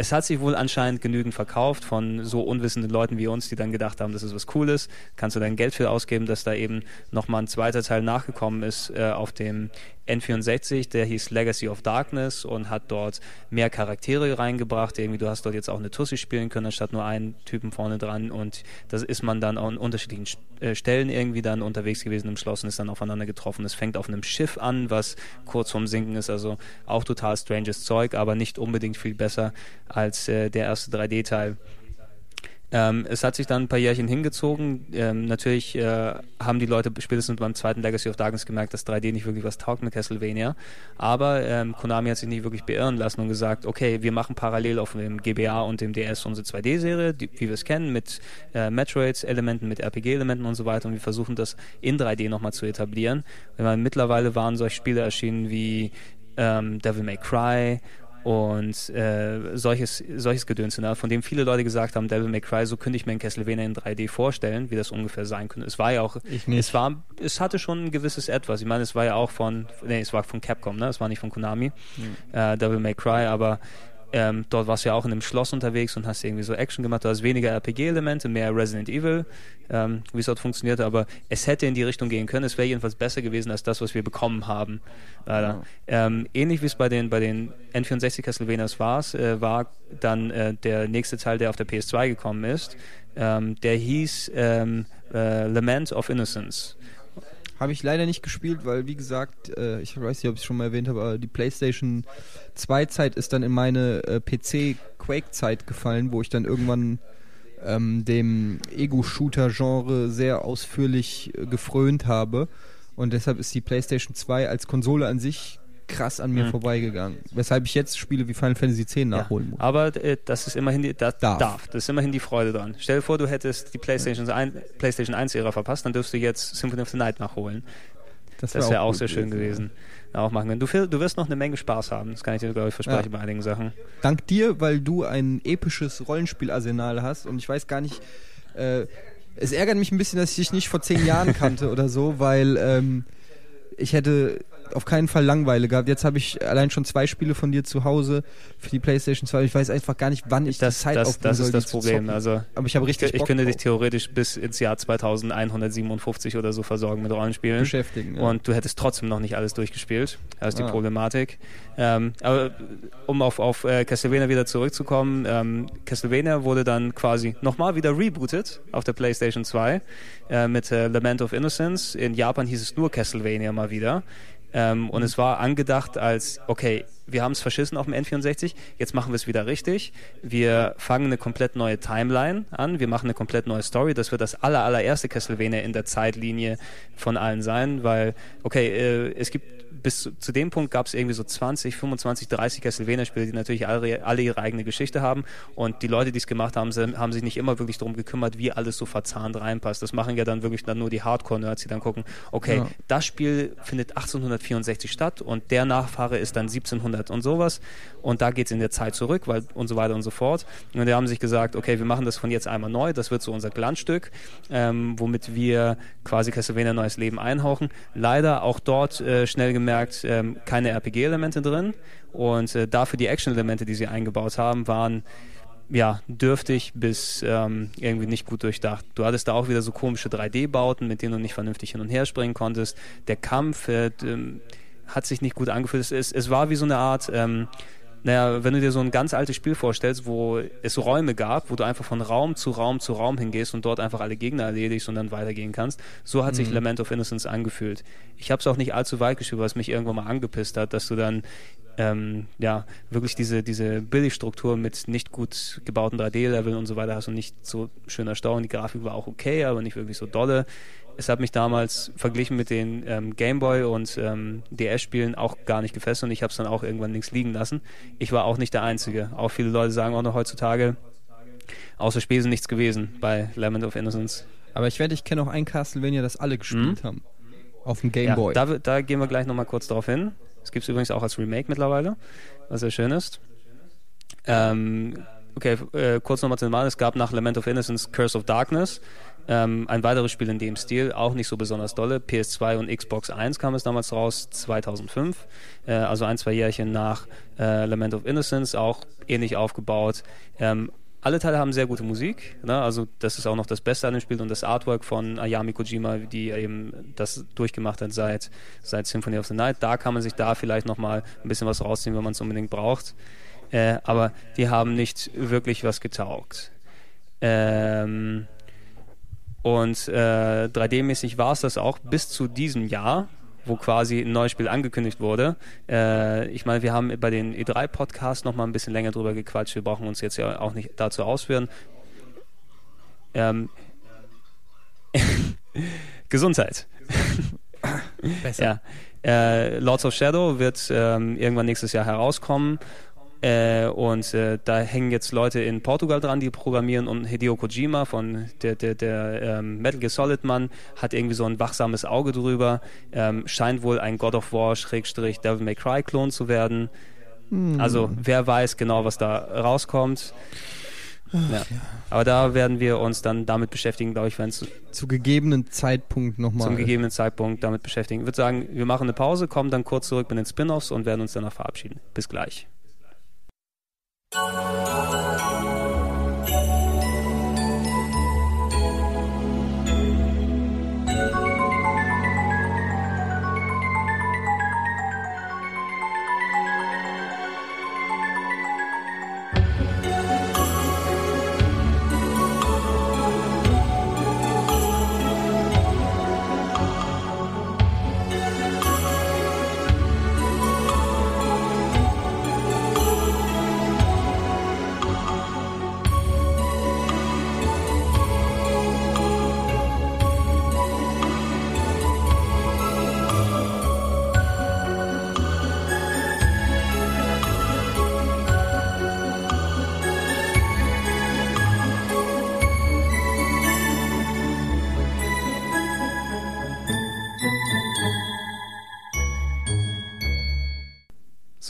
es hat sich wohl anscheinend genügend verkauft von so unwissenden Leuten wie uns, die dann gedacht haben, das ist was Cooles, kannst du dein Geld für ausgeben, dass da eben nochmal ein zweiter Teil nachgekommen ist äh, auf dem N64, der hieß Legacy of Darkness und hat dort mehr Charaktere reingebracht. Irgendwie, du hast dort jetzt auch eine Tussi spielen können, anstatt nur einen Typen vorne dran. Und das ist man dann auch an unterschiedlichen äh, Stellen irgendwie dann unterwegs gewesen im Schloss und ist dann aufeinander getroffen. Es fängt auf einem Schiff an, was kurz vorm Sinken ist. Also auch total stranges Zeug, aber nicht unbedingt viel besser als äh, der erste 3D-Teil. Ähm, es hat sich dann ein paar Jährchen hingezogen. Ähm, natürlich äh, haben die Leute spätestens beim zweiten Legacy of Darkness gemerkt, dass 3D nicht wirklich was taugt mit Castlevania. Aber ähm, Konami hat sich nicht wirklich beirren lassen und gesagt, okay, wir machen parallel auf dem GBA und dem DS unsere 2D-Serie, wie wir es kennen, mit äh, Metroids-Elementen, mit RPG-Elementen und so weiter. Und wir versuchen das in 3D nochmal zu etablieren. Meine, mittlerweile waren solche Spiele erschienen wie ähm, Devil May Cry und äh, solches, solches Gedöns, ne? von dem viele Leute gesagt haben, Devil May Cry, so könnte ich mir ein Castlevania in 3D vorstellen, wie das ungefähr sein könnte. Es war ja auch, es war, es hatte schon ein gewisses Etwas. Ich meine, es war ja auch von, nee, es war von Capcom, ne? Es war nicht von Konami, mhm. äh, Devil May Cry, aber ähm, dort warst du ja auch in einem Schloss unterwegs und hast irgendwie so Action gemacht. Du hast weniger RPG-Elemente, mehr Resident Evil, ähm, wie es dort funktionierte. Aber es hätte in die Richtung gehen können. Es wäre jedenfalls besser gewesen als das, was wir bekommen haben. Ja. Ähm, ähnlich wie es bei den, bei den N64 Castlevanias war, äh, war dann äh, der nächste Teil, der auf der PS2 gekommen ist. Ähm, der hieß ähm, äh, Lament of Innocence. Habe ich leider nicht gespielt, weil, wie gesagt, äh, ich weiß nicht, ob ich es schon mal erwähnt habe, aber die PlayStation 2 Zeit ist dann in meine äh, PC Quake Zeit gefallen, wo ich dann irgendwann ähm, dem Ego-Shooter-Genre sehr ausführlich äh, gefrönt habe. Und deshalb ist die PlayStation 2 als Konsole an sich krass an mir mhm. vorbeigegangen. Weshalb ich jetzt Spiele wie Final Fantasy X nachholen ja, muss. Aber äh, das ist immerhin die, das darf. darf. Das ist immerhin die Freude dran. Stell dir vor, du hättest die PlayStation, ja. ein, PlayStation 1 Ära verpasst, dann dürfst du jetzt Symphony of the Night nachholen. Das wäre wär auch, auch sehr schön gewesen. Ja. Auch machen Du, du wirst noch eine Menge Spaß haben. Das kann ich dir, glaube ich, versprechen ja. bei einigen Sachen. Dank dir, weil du ein episches Rollenspielarsenal hast und ich weiß gar nicht, äh, es ärgert mich ein bisschen, dass ich dich nicht vor zehn Jahren kannte oder so, weil ähm, ich hätte auf keinen Fall Langeweile gehabt. Jetzt habe ich allein schon zwei Spiele von dir zu Hause für die PlayStation 2. Ich weiß einfach gar nicht, wann ich das, die Zeit das, das soll, ist die das Problem. Also Aber ich habe richtig ich Bock könnte dich theoretisch bis ins Jahr 2157 oder so versorgen mit Rollenspielen. beschäftigen. Ja. Und du hättest trotzdem noch nicht alles durchgespielt. Das ist die Ah. Problematik. Ähm, aber um auf, auf äh, Castlevania wieder zurückzukommen, ähm, Castlevania wurde dann quasi nochmal wieder rebootet auf der PlayStation 2 äh, mit äh, Lament of Innocence. In Japan hieß es nur Castlevania mal wieder. Ähm, und es war angedacht als, okay, wir haben es verschissen auf dem N64, jetzt machen wir es wieder richtig. Wir fangen eine komplett neue Timeline an, wir machen eine komplett neue Story. Das wird das aller, allererste Castlevania in der Zeitlinie von allen sein, weil, okay, äh, es gibt bis zu, zu dem Punkt gab es irgendwie so 20, 25, 30 Castlevania-Spiele, die natürlich alle, alle ihre eigene Geschichte haben. Und die Leute, die es gemacht haben, haben sich nicht immer wirklich darum gekümmert, wie alles so verzahnt reinpasst. Das machen ja dann wirklich dann nur die Hardcore-Nerds, die dann gucken, okay, Ja. das Spiel findet 1864 statt und der Nachfahre ist dann 1700 und sowas. Und da geht es in der Zeit zurück weil, und so weiter und so fort. Und die haben sich gesagt, okay, wir machen das von jetzt einmal neu. Das wird so unser Glanzstück, ähm, womit wir quasi Castlevania neues Leben einhauchen. Leider auch dort äh, schnell gemerkt, ähm, keine RPG-Elemente drin. Und äh, dafür die Action-Elemente, die sie eingebaut haben, waren ja, dürftig bis ähm, irgendwie nicht gut durchdacht. Du hattest da auch wieder so komische 3D-Bauten, mit denen du nicht vernünftig hin und her springen konntest. Der Kampf äh, ähm, hat sich nicht gut angefühlt. Es, es, es war wie so eine Art, ähm, naja, wenn du dir so ein ganz altes Spiel vorstellst, wo es Räume gab, wo du einfach von Raum zu Raum zu Raum hingehst und dort einfach alle Gegner erledigst und dann weitergehen kannst, so hat sich Lament of Innocence angefühlt. Ich habe es auch nicht allzu weit gespielt, was mich irgendwann mal angepisst hat, dass du dann ähm, ja, wirklich diese, diese Billigstruktur mit nicht gut gebauten 3D-Leveln und so weiter hast und nicht so schöner Stau. Und die Grafik war auch okay, aber nicht wirklich so dolle. Es hat mich damals verglichen mit den ähm, Gameboy und ähm, DS-Spielen auch gar nicht gefesselt und ich habe es dann auch irgendwann links liegen lassen. Ich war auch nicht der Einzige. Auch viele Leute sagen auch noch heutzutage, außer Spesen nichts gewesen bei Lament of Innocence. Aber ich wette, ich kenne auch ein Castlevania, das alle gespielt haben. Auf dem Game Boy. Ja, da, da gehen wir gleich nochmal kurz drauf hin. Es gibt es übrigens auch als Remake mittlerweile, was sehr schön ist. Ähm, okay, äh, kurz nochmal zu dem Mal. Es gab nach Lament of Innocence Curse of Darkness ähm, ein weiteres Spiel in dem Stil, auch nicht so besonders dolle. PS2 und Xbox 1 kam es damals raus, 2005. Äh, also ein, zwei Jährchen nach äh, Lament of Innocence, auch ähnlich aufgebaut. Ähm, alle Teile haben sehr gute Musik, ne? also das ist auch noch das Beste an dem Spiel und das Artwork von Ayami Kojima, die eben das durchgemacht hat seit, seit Symphony of the Night. Da kann man sich da vielleicht nochmal ein bisschen was rausziehen, wenn man es unbedingt braucht. Äh, aber die haben nicht wirklich was getaugt. Ähm, und äh, 3D-mäßig war es das auch bis zu diesem Jahr, wo quasi ein neues Spiel angekündigt wurde. Äh, ich meine, wir haben bei den E3-Podcasts noch mal ein bisschen länger drüber gequatscht. Wir brauchen uns jetzt ja auch nicht dazu ausführen. Ähm, Gesundheit. Besser. Ja. Äh, Lords of Shadow wird ähm, irgendwann nächstes Jahr herauskommen. Äh, und äh, da hängen jetzt Leute in Portugal dran, die programmieren und Hideo Kojima von der, der, der ähm, Metal Gear Solid Mann hat irgendwie so ein wachsames Auge drüber. Ähm, scheint wohl ein God of War Schrägstrich Devil May Cry Klon zu werden. Also wer weiß genau, was da rauskommt. Ja. Aber da werden wir uns dann damit beschäftigen, glaube ich, wenn es Zu gegebenen Zeitpunkt nochmal. zum gegebenen Zeitpunkt damit beschäftigen. Ich würde sagen, wir machen eine Pause, kommen dann kurz zurück mit den Spin-offs und werden uns danach verabschieden. Bis gleich. Música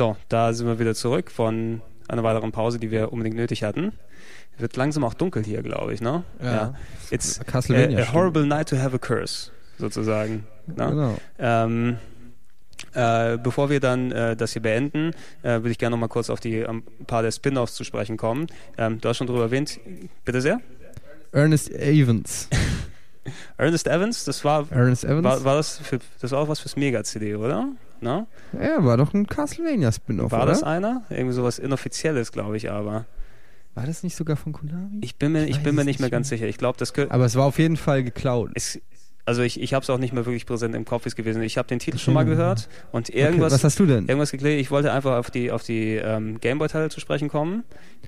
So, da sind wir wieder zurück von einer weiteren Pause, die wir unbedingt nötig hatten. Wird langsam auch dunkel hier, glaube ich, ne? Ja. It's Castlevania a, a horrible night to have a curse, sozusagen. Ne? Genau. Ähm, Äh, bevor wir dann äh, das hier beenden, äh, würde ich gerne noch mal kurz auf die ein paar der Spin-offs zu sprechen kommen. Ähm, du hast schon darüber erwähnt. Bitte sehr. Ernest Evans. Ernest Evans, das war, Ernest Evans? war, war das, für, das war auch was fürs Mega-CD, oder? Na? ja, war doch ein Castlevania-Spin-Off, War oder? das einer? Irgendwie sowas Inoffizielles, glaube ich, aber. war das nicht sogar von Konami? Ich bin mir, ich weiß bin mir nicht mehr ganz sicher. Ich glaube, das. Aber es war auf jeden Fall geklaut. Es, also ich, ich habe es auch nicht mehr wirklich präsent im Kopf ist gewesen. Ich habe den Titel schon mal gehört und irgendwas, okay, was hast du denn? irgendwas geklärt. Ich wollte einfach auf die auf die ähm, Gameboy-Teile zu sprechen kommen,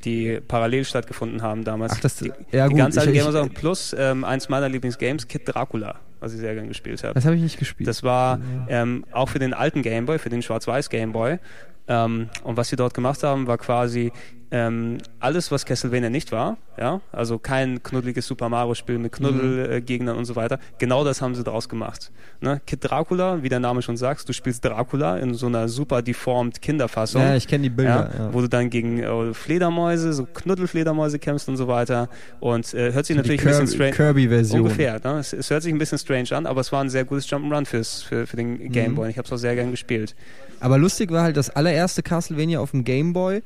die parallel stattgefunden haben damals. Ach, das- die, ja, die gut, ganz alten ich- ich- Gameboy-Sachen plus ähm, eins meiner Lieblingsgames, Kid Dracula, was ich sehr gern gespielt habe. Das habe ich nicht gespielt. Das war ähm, auch für den alten Gameboy, für den Schwarz-Weiß Gameboy. Ähm, und was sie dort gemacht haben, war quasi ähm, alles, was Castlevania nicht war. Ja, also kein knuddeliges Super Mario-Spiel mit Knuddelgegnern und so weiter. Genau das haben sie daraus gemacht. Ne? Kid Dracula, wie der Name schon sagt, du spielst Dracula in so einer super deformed Kinderfassung. ja, ich kenne die Bilder. Ja, Ja, Wo du dann gegen äh, Fledermäuse, so Knuddelfledermäuse kämpfst und so weiter. Und äh, hört sich die natürlich ein bisschen Kirby- strange Kirby-Version. Ungefähr. Ne? Es, es hört sich ein bisschen strange an, aber es war ein sehr gutes Jump'n'Run fürs, für, für den Mhm. Game Boy. Ich habe es auch sehr gern gespielt. Aber lustig war halt, das allererste Castlevania auf dem Game Boy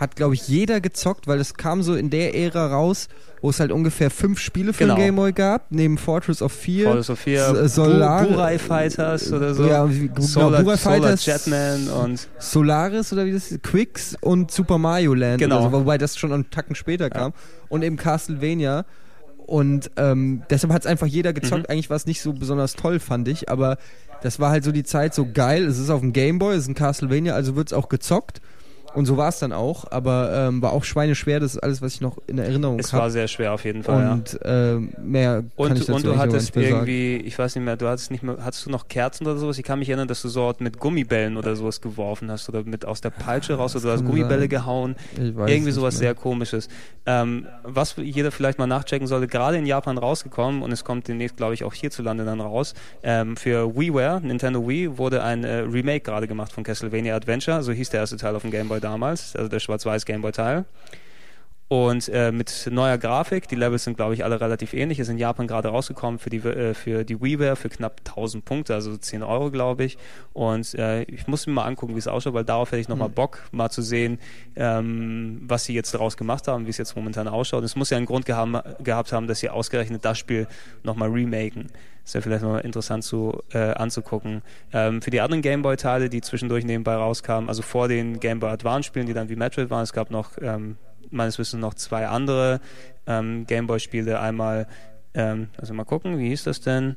hat, glaube ich, jeder gezockt, weil es kam so in der Ära raus, wo es halt ungefähr fünf Spiele für Genau. den Game Boy gab, neben Fortress of Fear. Fallout Sophia, S- Solar- Bu Burai Fighters oder so. Ja, genau, Solar, Burai Solar Fighters. Jetman und Solaris oder wie das ist, Quicks und Super Mario Land. Genau. So, wobei das schon einen Tacken später kam. Und eben Castlevania. Und ähm, deshalb hat es einfach jeder gezockt. Mhm. Eigentlich war es nicht so besonders toll, fand ich. Aber das war halt so die Zeit so geil. Es ist auf dem Gameboy, es ist ein Castlevania, also wird es auch gezockt. Und so war es dann auch. Aber ähm, war auch schweineschwer. Das ist alles, was ich noch in Erinnerung es war habe. sehr schwer auf jeden Fall. Ja. Und ähm, mehr kann Und, ich dazu und du hattest irgendwie, ich weiß nicht mehr, du hattest nicht mehr, hattest du noch Kerzen oder sowas? Ich kann mich erinnern, dass du so mit Gummibällen oder sowas geworfen hast oder mit aus der Peitsche raus oder du hast Gummibälle sein. gehauen. Ich weiß Irgendwie sowas mehr. sehr komisches. Ähm, was jeder vielleicht mal nachchecken sollte, gerade in Japan rausgekommen und es kommt demnächst, glaube ich, auch hierzulande dann raus. Ähm, für WiiWare, Nintendo Wii, wurde ein äh, Remake gerade gemacht von Castlevania Adventure. So hieß der erste Teil auf dem Game Boy damals, also der schwarz-weiß Game Boy Teil. Und äh, mit neuer Grafik, die Levels sind, glaube ich, alle relativ ähnlich. Ist in Japan gerade rausgekommen für die, äh, für die WiiWare für knapp 1000 Punkte, also 10 Euro, glaube ich. Und äh, ich muss mir mal angucken, wie es ausschaut, weil darauf hätte ich nochmal Hm. Bock, mal zu sehen, ähm, was sie jetzt daraus gemacht haben, wie es jetzt momentan ausschaut. Es muss ja einen Grund gehaben, gehabt haben, dass sie ausgerechnet das Spiel nochmal remaken. Ist ja vielleicht nochmal interessant zu, äh, anzugucken. Ähm, für die anderen Gameboy-Teile, die zwischendurch nebenbei rauskamen, also vor den Game Boy Advance-Spielen, die dann wie Metroid waren, es gab noch ähm, meines Wissens noch zwei andere ähm, Gameboy-Spiele. Einmal, ähm, also mal gucken, wie hieß das denn?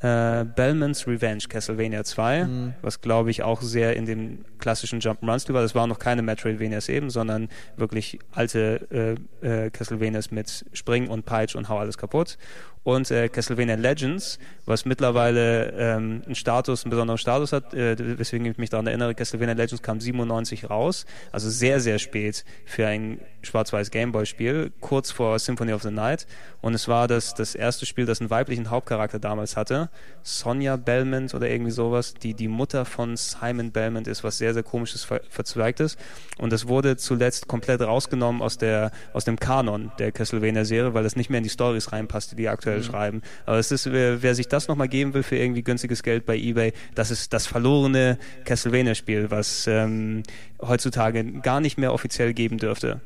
Äh, Bellman's Revenge, Castlevania 2, Mhm. was glaube ich auch sehr in dem klassischen Jump'n'Run-Stil war. Das waren noch keine Metroidvanias eben, sondern wirklich alte äh, äh, Castlevanias mit Spring und Peitsch und Hau alles kaputt. Und äh, Castlevania Legends, was mittlerweile ähm, einen Status, einen besonderen Status hat, äh, weswegen ich mich daran erinnere, Castlevania Legends kam 97 raus, also sehr, sehr spät für ein schwarz-weiß Gameboy-Spiel, kurz vor Symphony of the Night. Und es war das, das erste Spiel, das einen weiblichen Hauptcharakter damals hatte, Sonja Belmont oder irgendwie sowas, die die Mutter von Simon Belmont ist, was sehr, sehr komisches, ver verzweigtes. Und das wurde zuletzt komplett rausgenommen aus, der, aus dem Kanon der Castlevania-Serie, weil es nicht mehr in die Stories reinpasste, die aktuell schreiben. Aber es ist, wer, wer sich das nochmal geben will für irgendwie günstiges Geld bei Ebay, das ist das verlorene Castlevania-Spiel, was ähm, heutzutage gar nicht mehr offiziell geben dürfte,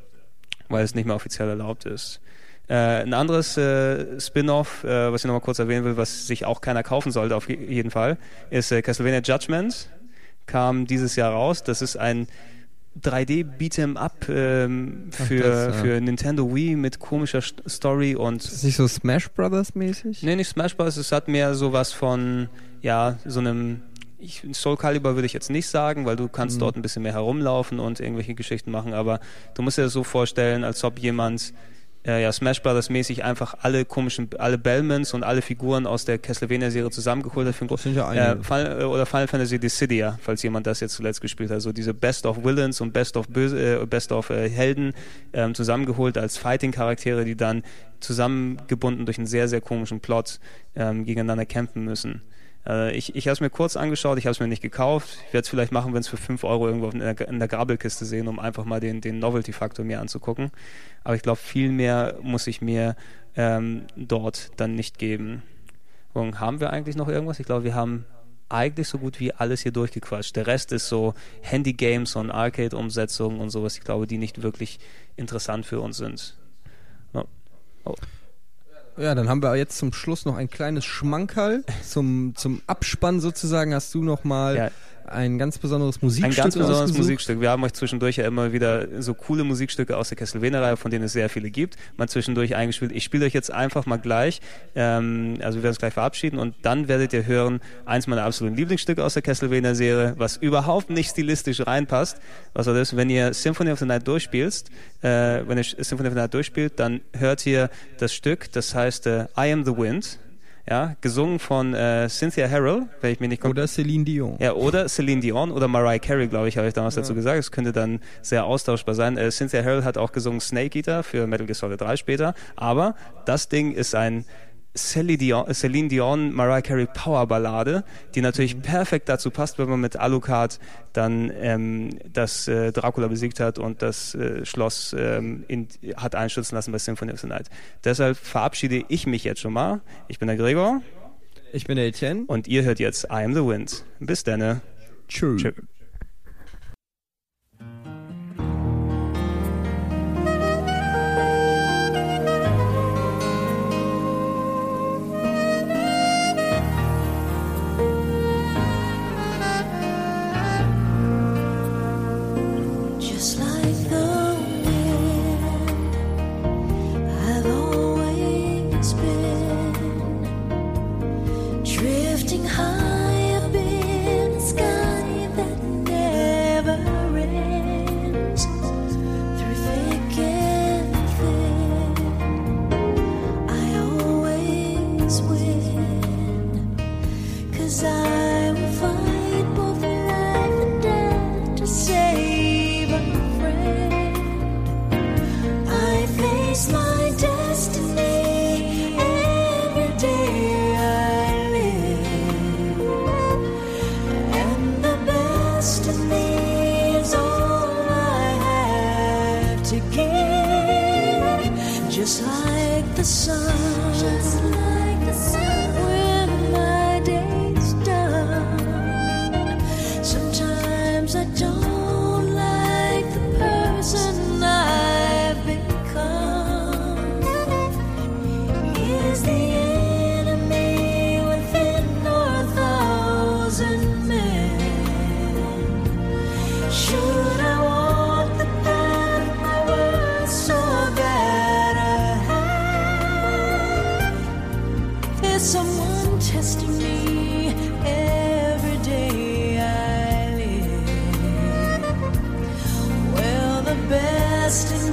weil es nicht mehr offiziell erlaubt ist. Äh, ein anderes äh, Spin-off, äh, was ich nochmal kurz erwähnen will, was sich auch keiner kaufen sollte, auf je jeden Fall, ist äh, Castlevania Judgment. Kam dieses Jahr raus. Das ist ein 3D Beat'em Up ähm, für, das, ja. für Nintendo Wii mit komischer St Story und Ist das nicht so Smash Brothers mäßig? Nee, nicht Smash Bros. Es hat mehr sowas von, ja, so einem. Ich, Soul Calibur würde ich jetzt nicht sagen, weil du kannst Mhm. dort ein bisschen mehr herumlaufen und irgendwelche Geschichten machen, aber du musst dir das so vorstellen, als ob jemand äh, ja, Smash Brothers mäßig einfach alle komischen, alle Bellmans und alle Figuren aus der Castlevania-Serie zusammengeholt hat. Für Das sind ja äh, einige. Final, äh, oder Final Fantasy Dissidia, falls jemand das jetzt zuletzt gespielt hat. So diese Best of Villains und Best of Böse, äh, Best of äh, Helden ähm, zusammengeholt als Fighting-Charaktere, die dann zusammengebunden durch einen sehr, sehr komischen Plot ähm, gegeneinander kämpfen müssen. Äh, ich ich habe es mir kurz angeschaut, ich habe es mir nicht gekauft. Ich werde es vielleicht machen, wenn es für 5 Euro irgendwo in der, in der Grabelkiste sehen, um einfach mal den, den Novelty-Faktor mir anzugucken. Aber ich glaube, viel mehr muss ich mir ähm, dort dann nicht geben. Und haben wir eigentlich noch irgendwas? Ich glaube, wir haben eigentlich so gut wie alles hier durchgequatscht. Der Rest ist so Handy-Games und Arcade-Umsetzungen und sowas, ich glaube, die nicht wirklich interessant für uns sind. Ja. Oh. Ja, dann haben wir jetzt zum Schluss noch ein kleines Schmankerl. Zum, zum Abspann sozusagen hast du noch mal Ja. Ein ganz besonderes Musikstück Ein ganz besonderes. Musikstück. Wir haben euch zwischendurch ja immer wieder so coole Musikstücke aus der Castlevania-Reihe, von denen es sehr viele gibt, mal zwischendurch eingespielt. Ich spiele euch jetzt einfach mal gleich, ähm, also wir werden uns gleich verabschieden und dann werdet ihr hören, eins meiner absoluten Lieblingsstücke aus der Castlevania-Serie, was überhaupt nicht stilistisch reinpasst. Was war das? Wenn ihr Symphony of the Night durchspielst, äh, wenn ihr Symphony of the Night durchspielt, dann hört ihr das Stück, das heißt äh, I Am the Wind. Ja, gesungen von äh, Cynthia Harrell, wenn ich mich nicht Oder Celine Dion. ja, oder Celine Dion oder Mariah Carey, glaube ich, habe ich damals dazu gesagt. Es könnte dann sehr austauschbar sein. Äh, Cynthia Harrell hat auch gesungen Snake Eater für Metal Gear Solid 3 später. Aber das Ding ist ein Celine Dion, Celine Dion Mariah Carey Powerballade, die natürlich perfekt dazu passt, wenn man mit Alucard dann ähm, das äh, Dracula besiegt hat und das äh, Schloss ähm, in, hat einstürzen lassen bei Symphony of the Night. Deshalb verabschiede ich mich jetzt schon mal. Ich bin der Gregor Ich bin der Etienne. und ihr hört jetzt I Am the Wind. Bis dann. Tschüss. Sun, I